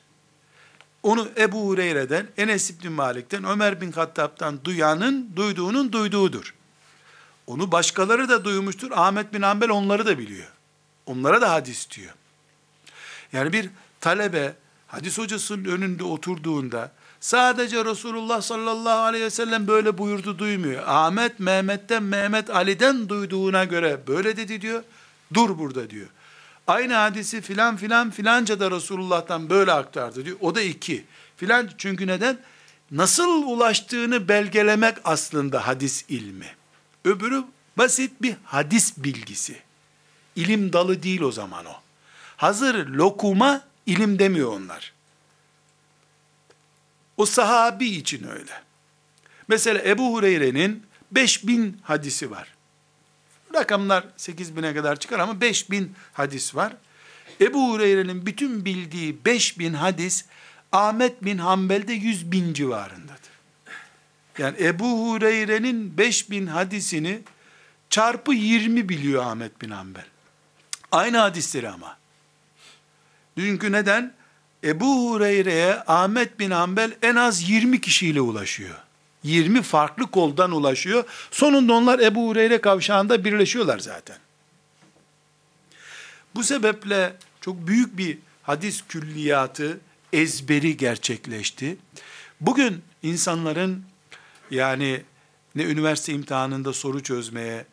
onu Ebu Hureyre'den, Enes İbni Malik'ten, Ömer bin Hattab'tan duyanın, duyduğunun duyduğudur. Onu başkaları da duymuştur. Ahmet bin Hanbel onları da biliyor. Onlara da hadis diyor. Yani bir talebe hadis hocasının önünde oturduğunda sadece Resulullah sallallahu aleyhi ve sellem böyle buyurdu duymuyor. Ahmet Mehmet'ten Mehmet Ali'den duyduğuna göre böyle dedi diyor. Dur burada diyor. Aynı hadisi filan filan filanca da Resulullah'tan böyle aktardı diyor. O da iki. Filan çünkü neden? Nasıl ulaştığını belgelemek aslında hadis ilmi. Öbürü basit bir hadis bilgisi. İlim dalı değil o zaman o. Hazır lokuma ilim demiyor onlar. O sahabi için öyle. Mesela Ebu Hureyre'nin 5000 hadisi var. Rakamlar 8000'e kadar çıkar ama 5000 hadis var. Ebu Hureyre'nin bütün bildiği 5000 hadis Ahmet bin Hanbel'de 100 bin civarındadır. Yani Ebu Hureyre'nin 5000 hadisini çarpı 20 biliyor Ahmet bin Hanbel. Aynı hadisleri ama. Çünkü neden? Ebu Hureyre'ye Ahmet bin Hanbel en az 20 kişiyle ulaşıyor. 20 farklı koldan ulaşıyor. Sonunda onlar Ebu Hureyre kavşağında birleşiyorlar zaten. Bu sebeple çok büyük bir hadis külliyatı, ezberi gerçekleşti. Bugün insanların yani ne üniversite imtihanında soru çözmeye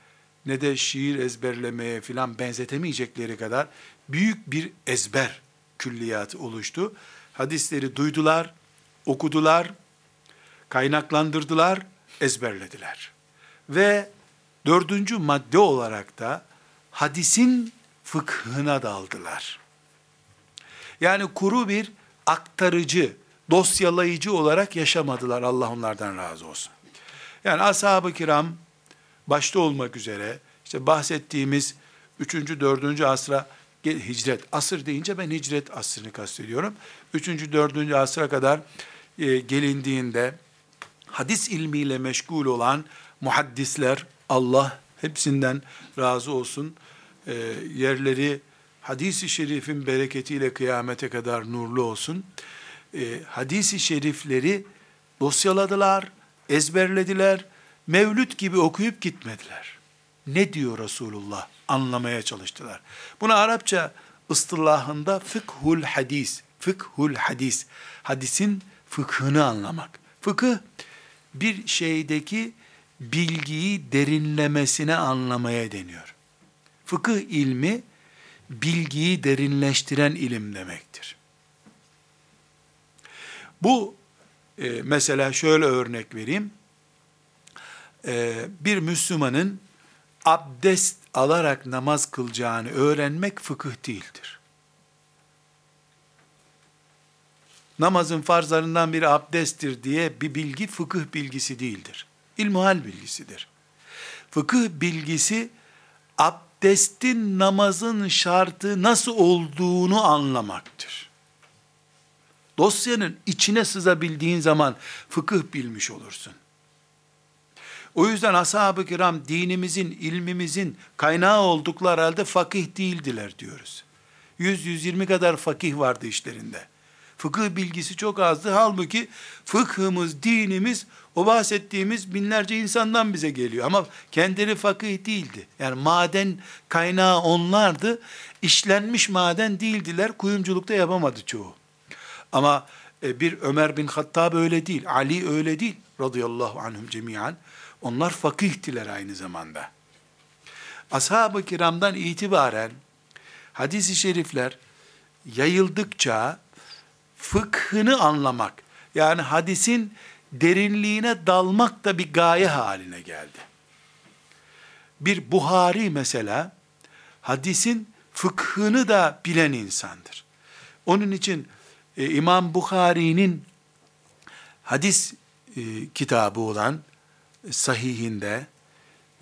ne de şiir ezberlemeye filan benzetemeyecekleri kadar büyük bir ezber külliyatı oluştu. Hadisleri duydular, okudular, kaynaklandırdılar, ezberlediler. Ve dördüncü madde olarak da hadisin fıkhına daldılar. Yani kuru bir aktarıcı, dosyalayıcı olarak yaşamadılar. Allah onlardan razı olsun. Yani ashab-ı kiram başta olmak üzere işte bahsettiğimiz 3. 4. asra hicret, asır deyince ben hicret asrını kastediyorum. 3. 4. asra kadar e, gelindiğinde hadis ilmiyle meşgul olan muhaddisler, Allah hepsinden razı olsun, e, yerleri hadisi şerifin bereketiyle kıyamete kadar nurlu olsun. E, hadisi şerifleri dosyaladılar, ezberlediler, mevlüt gibi okuyup gitmediler. Ne diyor Resulullah? Anlamaya çalıştılar. Buna Arapça ıstılahında fıkhul hadis, fıkhul hadis, hadisin fıkhını anlamak. Fıkıh, bir şeydeki bilgiyi derinlemesine anlamaya deniyor. Fıkıh ilmi, bilgiyi derinleştiren ilim demektir. Bu e, mesela şöyle örnek vereyim. E, bir Müslümanın abdest alarak namaz kılacağını öğrenmek fıkıh değildir. Namazın farzlarından biri abdesttir diye bir bilgi fıkıh bilgisi değildir. İlmuhal bilgisidir. Fıkıh bilgisi abdestin namazın şartı nasıl olduğunu anlamaktır. Dosyanın içine sızabildiğin zaman fıkıh bilmiş olursun. O yüzden ashab-ı kiram dinimizin, ilmimizin kaynağı oldukları halde fakih değildiler diyoruz. 100-120 kadar fakih vardı işlerinde. Fıkıh bilgisi çok azdı. Halbuki fıkhımız, dinimiz o bahsettiğimiz binlerce insandan bize geliyor. Ama kendileri fakih değildi. Yani maden kaynağı onlardı. İşlenmiş maden değildiler. Kuyumculukta yapamadı çoğu. Ama e, bir Ömer bin Hattab öyle değil. Ali öyle değil. Radıyallahu anhum cemiyan. Onlar fakihtiler aynı zamanda. Ashab-ı kiramdan itibaren hadis-i şerifler yayıldıkça fıkhını anlamak, yani hadisin derinliğine dalmak da bir gaye haline geldi. Bir Buhari mesela, hadisin fıkhını da bilen insandır. Onun için e, İmam Bukhari'nin hadis e, kitabı olan sahihinde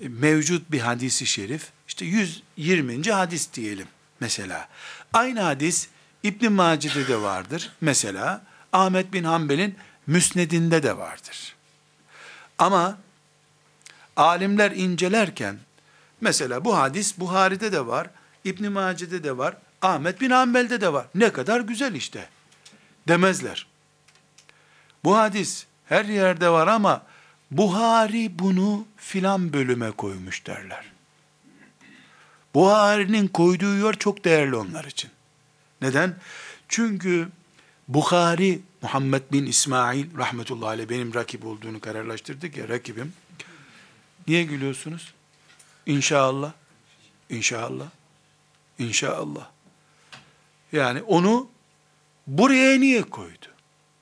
e, mevcut bir hadisi şerif, işte 120. hadis diyelim mesela. Aynı hadis İbn Mace'de de vardır. Mesela Ahmet bin Hanbel'in Müsned'inde de vardır. Ama alimler incelerken mesela bu hadis Buhari'de de var, İbn Mace'de de var, Ahmet bin Hanbel'de de var. Ne kadar güzel işte. Demezler. Bu hadis her yerde var ama Buhari bunu filan bölüme koymuş derler. Buhari'nin koyduğu yer çok değerli onlar için. Neden? Çünkü Bukhari Muhammed bin İsmail rahmetullahi aleyh benim rakip olduğunu kararlaştırdık ya rakibim. Niye gülüyorsunuz? İnşallah. İnşallah. İnşallah. Yani onu buraya niye koydu?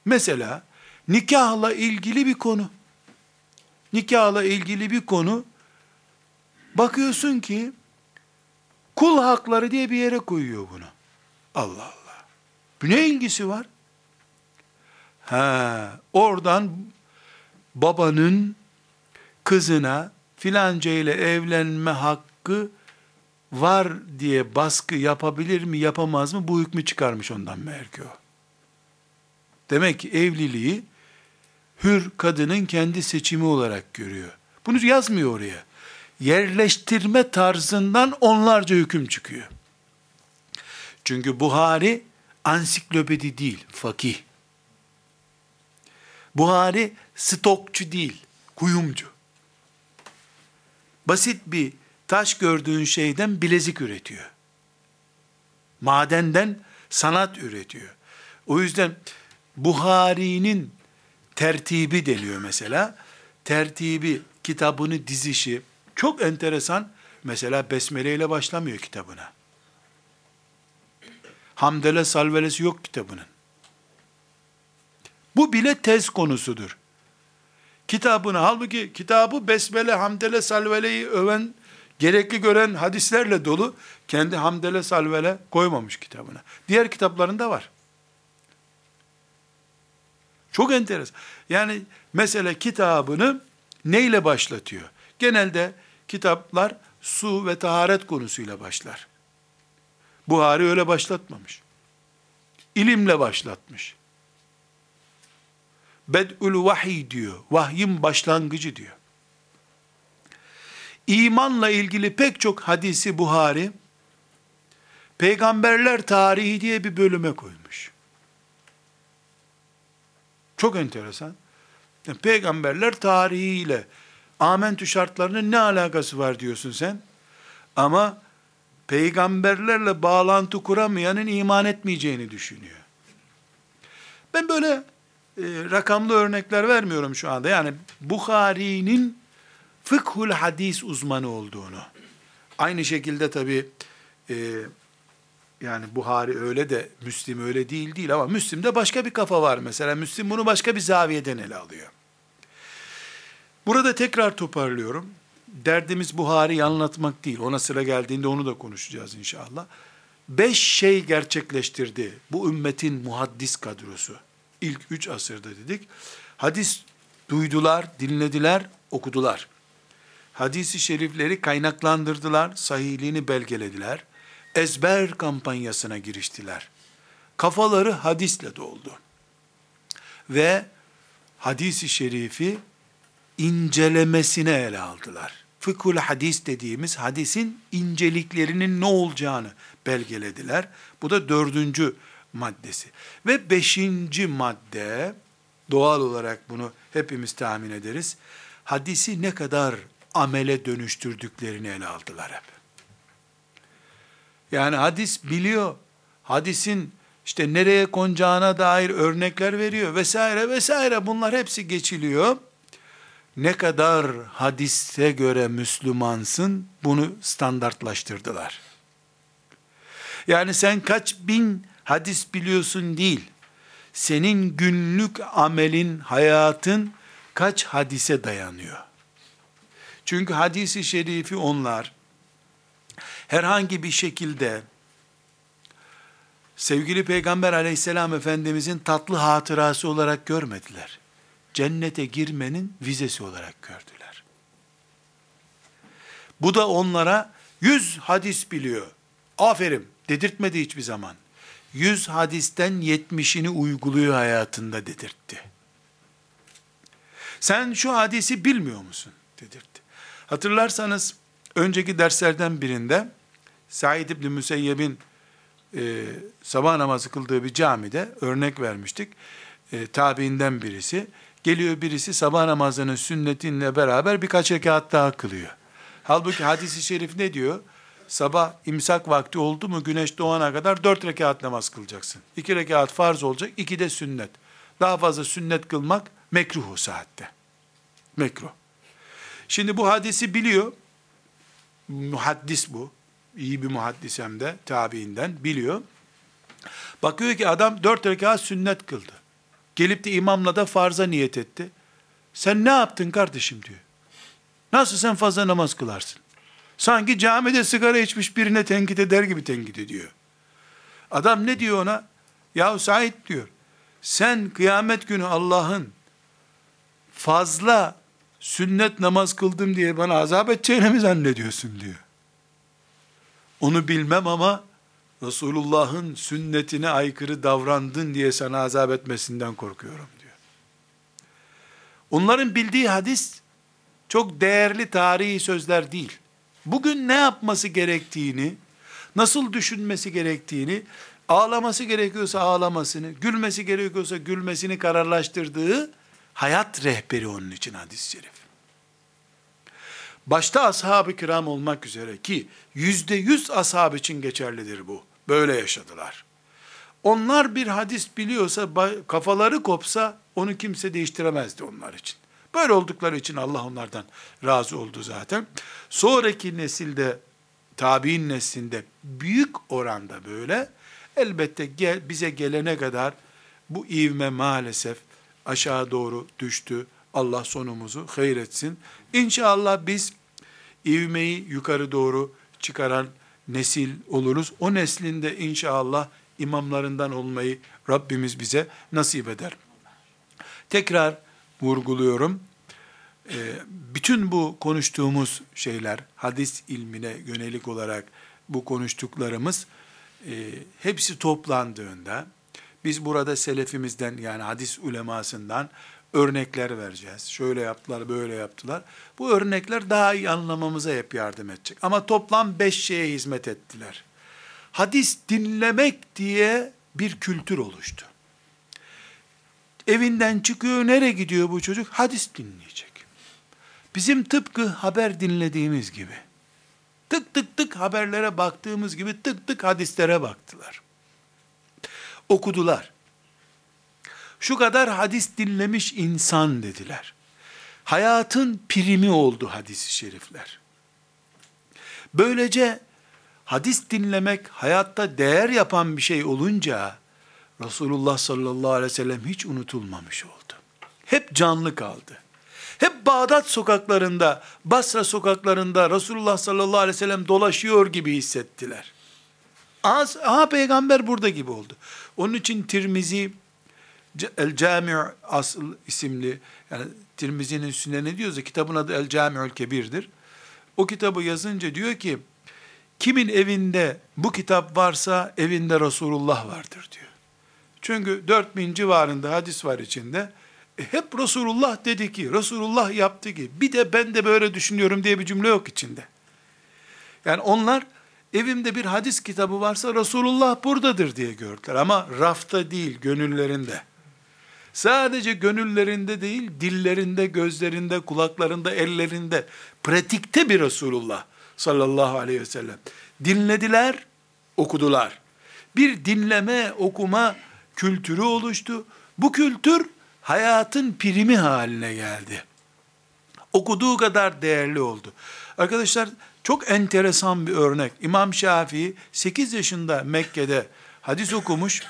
Mesela nikahla ilgili bir konu. Nikahla ilgili bir konu. Bakıyorsun ki kul hakları diye bir yere koyuyor bunu. Allah Allah. Bu ne ilgisi var? Ha, oradan babanın kızına filanca ile evlenme hakkı var diye baskı yapabilir mi yapamaz mı bu hükmü çıkarmış ondan o. Demek ki evliliği hür kadının kendi seçimi olarak görüyor. Bunu yazmıyor oraya. Yerleştirme tarzından onlarca hüküm çıkıyor. Çünkü Buhari ansiklopedi değil, fakih. Buhari stokçu değil, kuyumcu. Basit bir taş gördüğün şeyden bilezik üretiyor. Madenden sanat üretiyor. O yüzden Buhari'nin tertibi deniyor mesela. Tertibi, kitabını dizişi çok enteresan. Mesela Besmele ile başlamıyor kitabına. Hamdele salvelesi yok kitabının. Bu bile tez konusudur. Kitabını halbuki kitabı Besmele, Hamdele, Salvele'yi öven, gerekli gören hadislerle dolu. Kendi Hamdele, Salvele koymamış kitabına. Diğer kitaplarında var. Çok enteresan. Yani mesela kitabını neyle başlatıyor? Genelde kitaplar su ve taharet konusuyla başlar. Buhari öyle başlatmamış. İlimle başlatmış. Bed'ül vahiy diyor. Vahyin başlangıcı diyor. İmanla ilgili pek çok hadisi Buhari, peygamberler tarihi diye bir bölüme koymuş. Çok enteresan. Peygamberler tarihiyle amentü şartlarının ne alakası var diyorsun sen. Ama peygamberlerle bağlantı kuramayanın iman etmeyeceğini düşünüyor. Ben böyle e, rakamlı örnekler vermiyorum şu anda. Yani Bukhari'nin fıkhul hadis uzmanı olduğunu. Aynı şekilde tabi e, yani Buhari öyle de Müslim öyle değil değil ama Müslim'de başka bir kafa var mesela. Müslim bunu başka bir zaviyeden ele alıyor. Burada tekrar toparlıyorum. Derdimiz Buhari'yi anlatmak değil. Ona sıra geldiğinde onu da konuşacağız inşallah. Beş şey gerçekleştirdi bu ümmetin muhaddis kadrosu. İlk üç asırda dedik. Hadis duydular, dinlediler, okudular. Hadisi şerifleri kaynaklandırdılar, sahihliğini belgelediler. Ezber kampanyasına giriştiler. Kafaları hadisle doldu. Ve hadisi şerifi incelemesine ele aldılar. Fıkhul hadis dediğimiz hadisin inceliklerinin ne olacağını belgelediler. Bu da dördüncü maddesi. Ve beşinci madde, doğal olarak bunu hepimiz tahmin ederiz. Hadisi ne kadar amele dönüştürdüklerini ele aldılar hep. Yani hadis biliyor. Hadisin işte nereye konacağına dair örnekler veriyor vesaire vesaire bunlar hepsi geçiliyor. Ne kadar hadise göre Müslümansın bunu standartlaştırdılar. Yani sen kaç bin hadis biliyorsun değil. Senin günlük amelin, hayatın kaç hadise dayanıyor? Çünkü hadisi şerifi onlar herhangi bir şekilde sevgili Peygamber aleyhisselam efendimizin tatlı hatırası olarak görmediler. Cennete girmenin vizesi olarak gördüler. Bu da onlara yüz hadis biliyor. Aferin dedirtmedi hiçbir zaman. Yüz hadisten yetmişini uyguluyor hayatında dedirtti. Sen şu hadisi bilmiyor musun? dedirtti. Hatırlarsanız önceki derslerden birinde Said İbni Müseyyeb'in e, sabah namazı kıldığı bir camide örnek vermiştik. E, tabiinden birisi. Geliyor birisi sabah namazının sünnetinle beraber birkaç rekat daha kılıyor. Halbuki hadisi şerif ne diyor? Sabah imsak vakti oldu mu güneş doğana kadar dört rekat namaz kılacaksın. İki rekat farz olacak, iki de sünnet. Daha fazla sünnet kılmak mekruh o saatte. Mekruh. Şimdi bu hadisi biliyor. Muhaddis bu iyi bir muhaddis de tabiinden biliyor. Bakıyor ki adam dört rekat sünnet kıldı. Gelip de imamla da farza niyet etti. Sen ne yaptın kardeşim diyor. Nasıl sen fazla namaz kılarsın? Sanki camide sigara içmiş birine tenkit eder gibi tenkit ediyor. Adam ne diyor ona? Yahu Said diyor. Sen kıyamet günü Allah'ın fazla sünnet namaz kıldım diye bana azap edeceğini mi zannediyorsun diyor. Onu bilmem ama Resulullah'ın sünnetine aykırı davrandın diye sana azap etmesinden korkuyorum diyor. Onların bildiği hadis çok değerli tarihi sözler değil. Bugün ne yapması gerektiğini, nasıl düşünmesi gerektiğini, ağlaması gerekiyorsa ağlamasını, gülmesi gerekiyorsa gülmesini kararlaştırdığı hayat rehberi onun için hadis-i şerif. Başta ashab-ı kiram olmak üzere ki yüzde yüz ashab için geçerlidir bu. Böyle yaşadılar. Onlar bir hadis biliyorsa, kafaları kopsa onu kimse değiştiremezdi onlar için. Böyle oldukları için Allah onlardan razı oldu zaten. Sonraki nesilde, tabi'in neslinde büyük oranda böyle. Elbette gel, bize gelene kadar bu ivme maalesef aşağı doğru düştü. Allah sonumuzu hayretsin. İnşallah biz ivmeyi yukarı doğru çıkaran nesil oluruz. O neslinde inşallah imamlarından olmayı Rabbimiz bize nasip eder. Tekrar vurguluyorum. Ee, bütün bu konuştuğumuz şeyler, hadis ilmine yönelik olarak bu konuştuklarımız, e, hepsi toplandığında, biz burada selefimizden yani hadis ulemasından örnekler vereceğiz. Şöyle yaptılar, böyle yaptılar. Bu örnekler daha iyi anlamamıza hep yardım edecek. Ama toplam beş şeye hizmet ettiler. Hadis dinlemek diye bir kültür oluştu. Evinden çıkıyor, nereye gidiyor bu çocuk? Hadis dinleyecek. Bizim tıpkı haber dinlediğimiz gibi. Tık tık tık haberlere baktığımız gibi tık tık hadislere baktılar. Okudular. Şu kadar hadis dinlemiş insan dediler. Hayatın primi oldu hadis-i şerifler. Böylece hadis dinlemek hayatta değer yapan bir şey olunca Resulullah sallallahu aleyhi ve sellem hiç unutulmamış oldu. Hep canlı kaldı. Hep Bağdat sokaklarında, Basra sokaklarında Resulullah sallallahu aleyhi ve sellem dolaşıyor gibi hissettiler. Aha peygamber burada gibi oldu. Onun için Tirmizi El Cami' asıl isimli yani Tirmizi'nin sünneni diyorsa kitabın adı El Cami'ül Kebir'dir. O kitabı yazınca diyor ki kimin evinde bu kitap varsa evinde Resulullah vardır diyor. Çünkü 4000 civarında hadis var içinde. E hep Resulullah dedi ki, Resulullah yaptı ki, bir de ben de böyle düşünüyorum diye bir cümle yok içinde. Yani onlar evimde bir hadis kitabı varsa Resulullah buradadır diye gördüler. Ama rafta değil, gönüllerinde. Sadece gönüllerinde değil, dillerinde, gözlerinde, kulaklarında, ellerinde, pratikte bir Resulullah sallallahu aleyhi ve sellem. Dinlediler, okudular. Bir dinleme, okuma kültürü oluştu. Bu kültür hayatın primi haline geldi. Okuduğu kadar değerli oldu. Arkadaşlar çok enteresan bir örnek. İmam Şafii 8 yaşında Mekke'de hadis okumuş.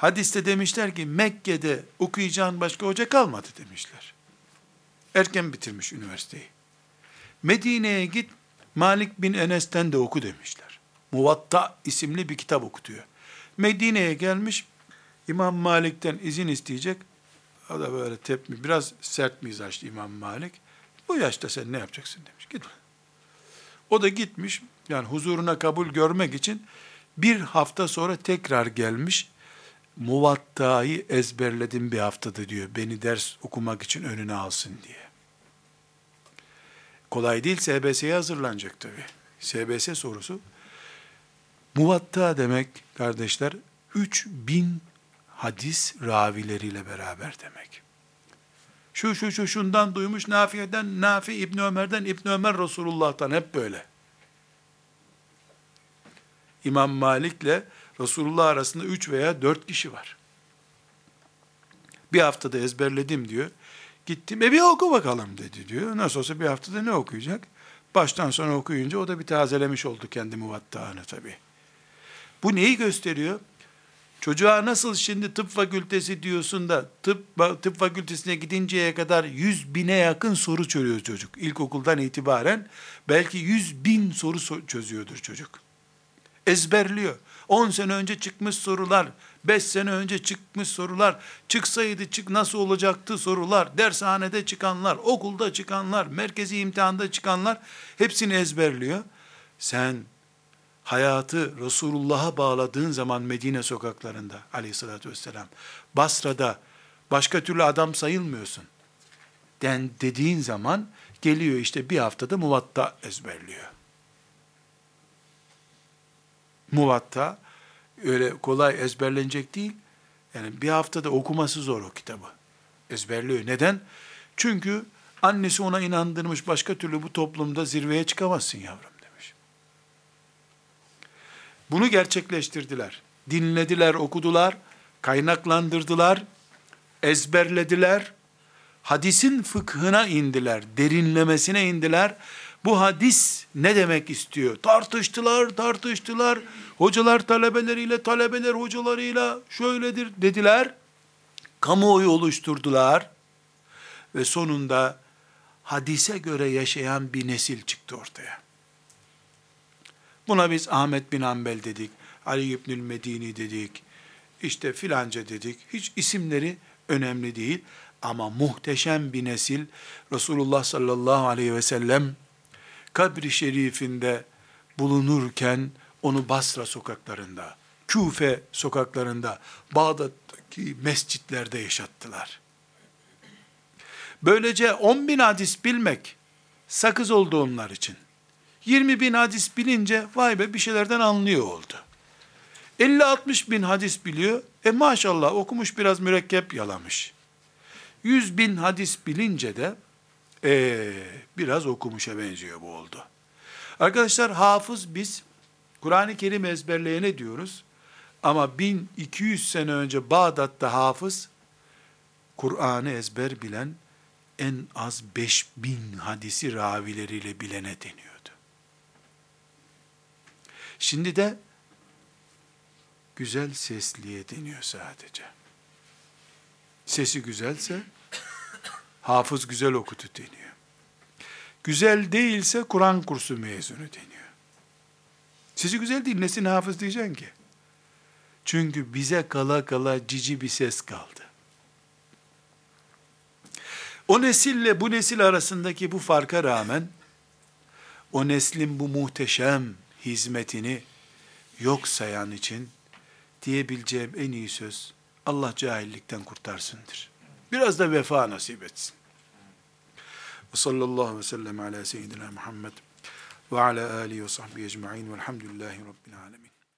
Hadiste demişler ki Mekke'de okuyacağın başka hoca kalmadı demişler. Erken bitirmiş üniversiteyi. Medine'ye git Malik bin Enes'ten de oku demişler. Muvatta isimli bir kitap okutuyor. Medine'ye gelmiş İmam Malik'ten izin isteyecek. O da böyle tepmi, biraz sert mizaçlı İmam Malik. Bu yaşta sen ne yapacaksın demiş. Git. O da gitmiş, yani huzuruna kabul görmek için bir hafta sonra tekrar gelmiş. Muvatta'yı ezberledim bir haftada diyor. Beni ders okumak için önüne alsın diye. Kolay değil SBS'ye hazırlanacak tabi. SBS sorusu. Muvatta demek kardeşler 3000 hadis ravileriyle beraber demek. Şu şu şu şundan duymuş Nafi'den, Nafi İbn Ömer'den, İbn Ömer Resulullah'tan hep böyle. İmam Malik'le Resulullah arasında üç veya dört kişi var. Bir haftada ezberledim diyor. Gittim, e bir oku bakalım dedi diyor. Nasıl olsa bir haftada ne okuyacak? Baştan sona okuyunca o da bir tazelemiş oldu kendi muvattağını tabii. Bu neyi gösteriyor? Çocuğa nasıl şimdi tıp fakültesi diyorsun da tıp, tıp fakültesine gidinceye kadar yüz bine yakın soru çözüyor çocuk. İlkokuldan itibaren belki yüz bin soru çözüyordur çocuk. Ezberliyor. 10 sene önce çıkmış sorular, 5 sene önce çıkmış sorular, çıksaydı çık nasıl olacaktı sorular, dershanede çıkanlar, okulda çıkanlar, merkezi imtihanda çıkanlar hepsini ezberliyor. Sen hayatı Resulullah'a bağladığın zaman Medine sokaklarında aleyhissalatü vesselam, Basra'da başka türlü adam sayılmıyorsun. Den dediğin zaman geliyor işte bir haftada muvatta ezberliyor. Muvatta öyle kolay ezberlenecek değil. Yani bir haftada okuması zor o kitabı. Ezberliyor. Neden? Çünkü annesi ona inandırmış başka türlü bu toplumda zirveye çıkamazsın yavrum demiş. Bunu gerçekleştirdiler. Dinlediler, okudular, kaynaklandırdılar, ezberlediler, hadisin fıkhına indiler, derinlemesine indiler. Bu hadis ne demek istiyor? Tartıştılar, tartıştılar. Hocalar talebeleriyle, talebeler hocalarıyla şöyledir dediler. Kamuoyu oluşturdular. Ve sonunda hadise göre yaşayan bir nesil çıktı ortaya. Buna biz Ahmet bin Hanbel dedik, Ali İbnül Medini dedik, işte filanca dedik. Hiç isimleri önemli değil. Ama muhteşem bir nesil Resulullah sallallahu aleyhi ve sellem kabri şerifinde bulunurken onu Basra sokaklarında, Küfe sokaklarında, Bağdat'taki mescitlerde yaşattılar. Böylece 10 bin hadis bilmek sakız oldu onlar için. 20 bin hadis bilince vay be bir şeylerden anlıyor oldu. 50-60 bin hadis biliyor. E maşallah okumuş biraz mürekkep yalamış. 100 bin hadis bilince de e, biraz okumuşa benziyor bu oldu. Arkadaşlar hafız biz Kur'an-ı Kerim ezberleyene diyoruz. Ama 1200 sene önce Bağdat'ta hafız Kur'an'ı ezber bilen en az 5000 hadisi ravileriyle bilene deniyordu. Şimdi de güzel sesliye deniyor sadece. Sesi güzelse hafız güzel okudu deniyor. Güzel değilse Kur'an kursu mezunu deniyor. Sesi güzel değil, nesine hafız diyeceksin ki? Çünkü bize kala kala cici bir ses kaldı. O nesille bu nesil arasındaki bu farka rağmen, o neslin bu muhteşem hizmetini yok sayan için diyebileceğim en iyi söz, Allah cahillikten kurtarsındır. Biraz da vefa nasip etsin. Ve sallallahu aleyhi ve sellem ala seyyidina Muhammed ve ala alihi ve sahbihi ecma'in velhamdülillahi rabbil alemin.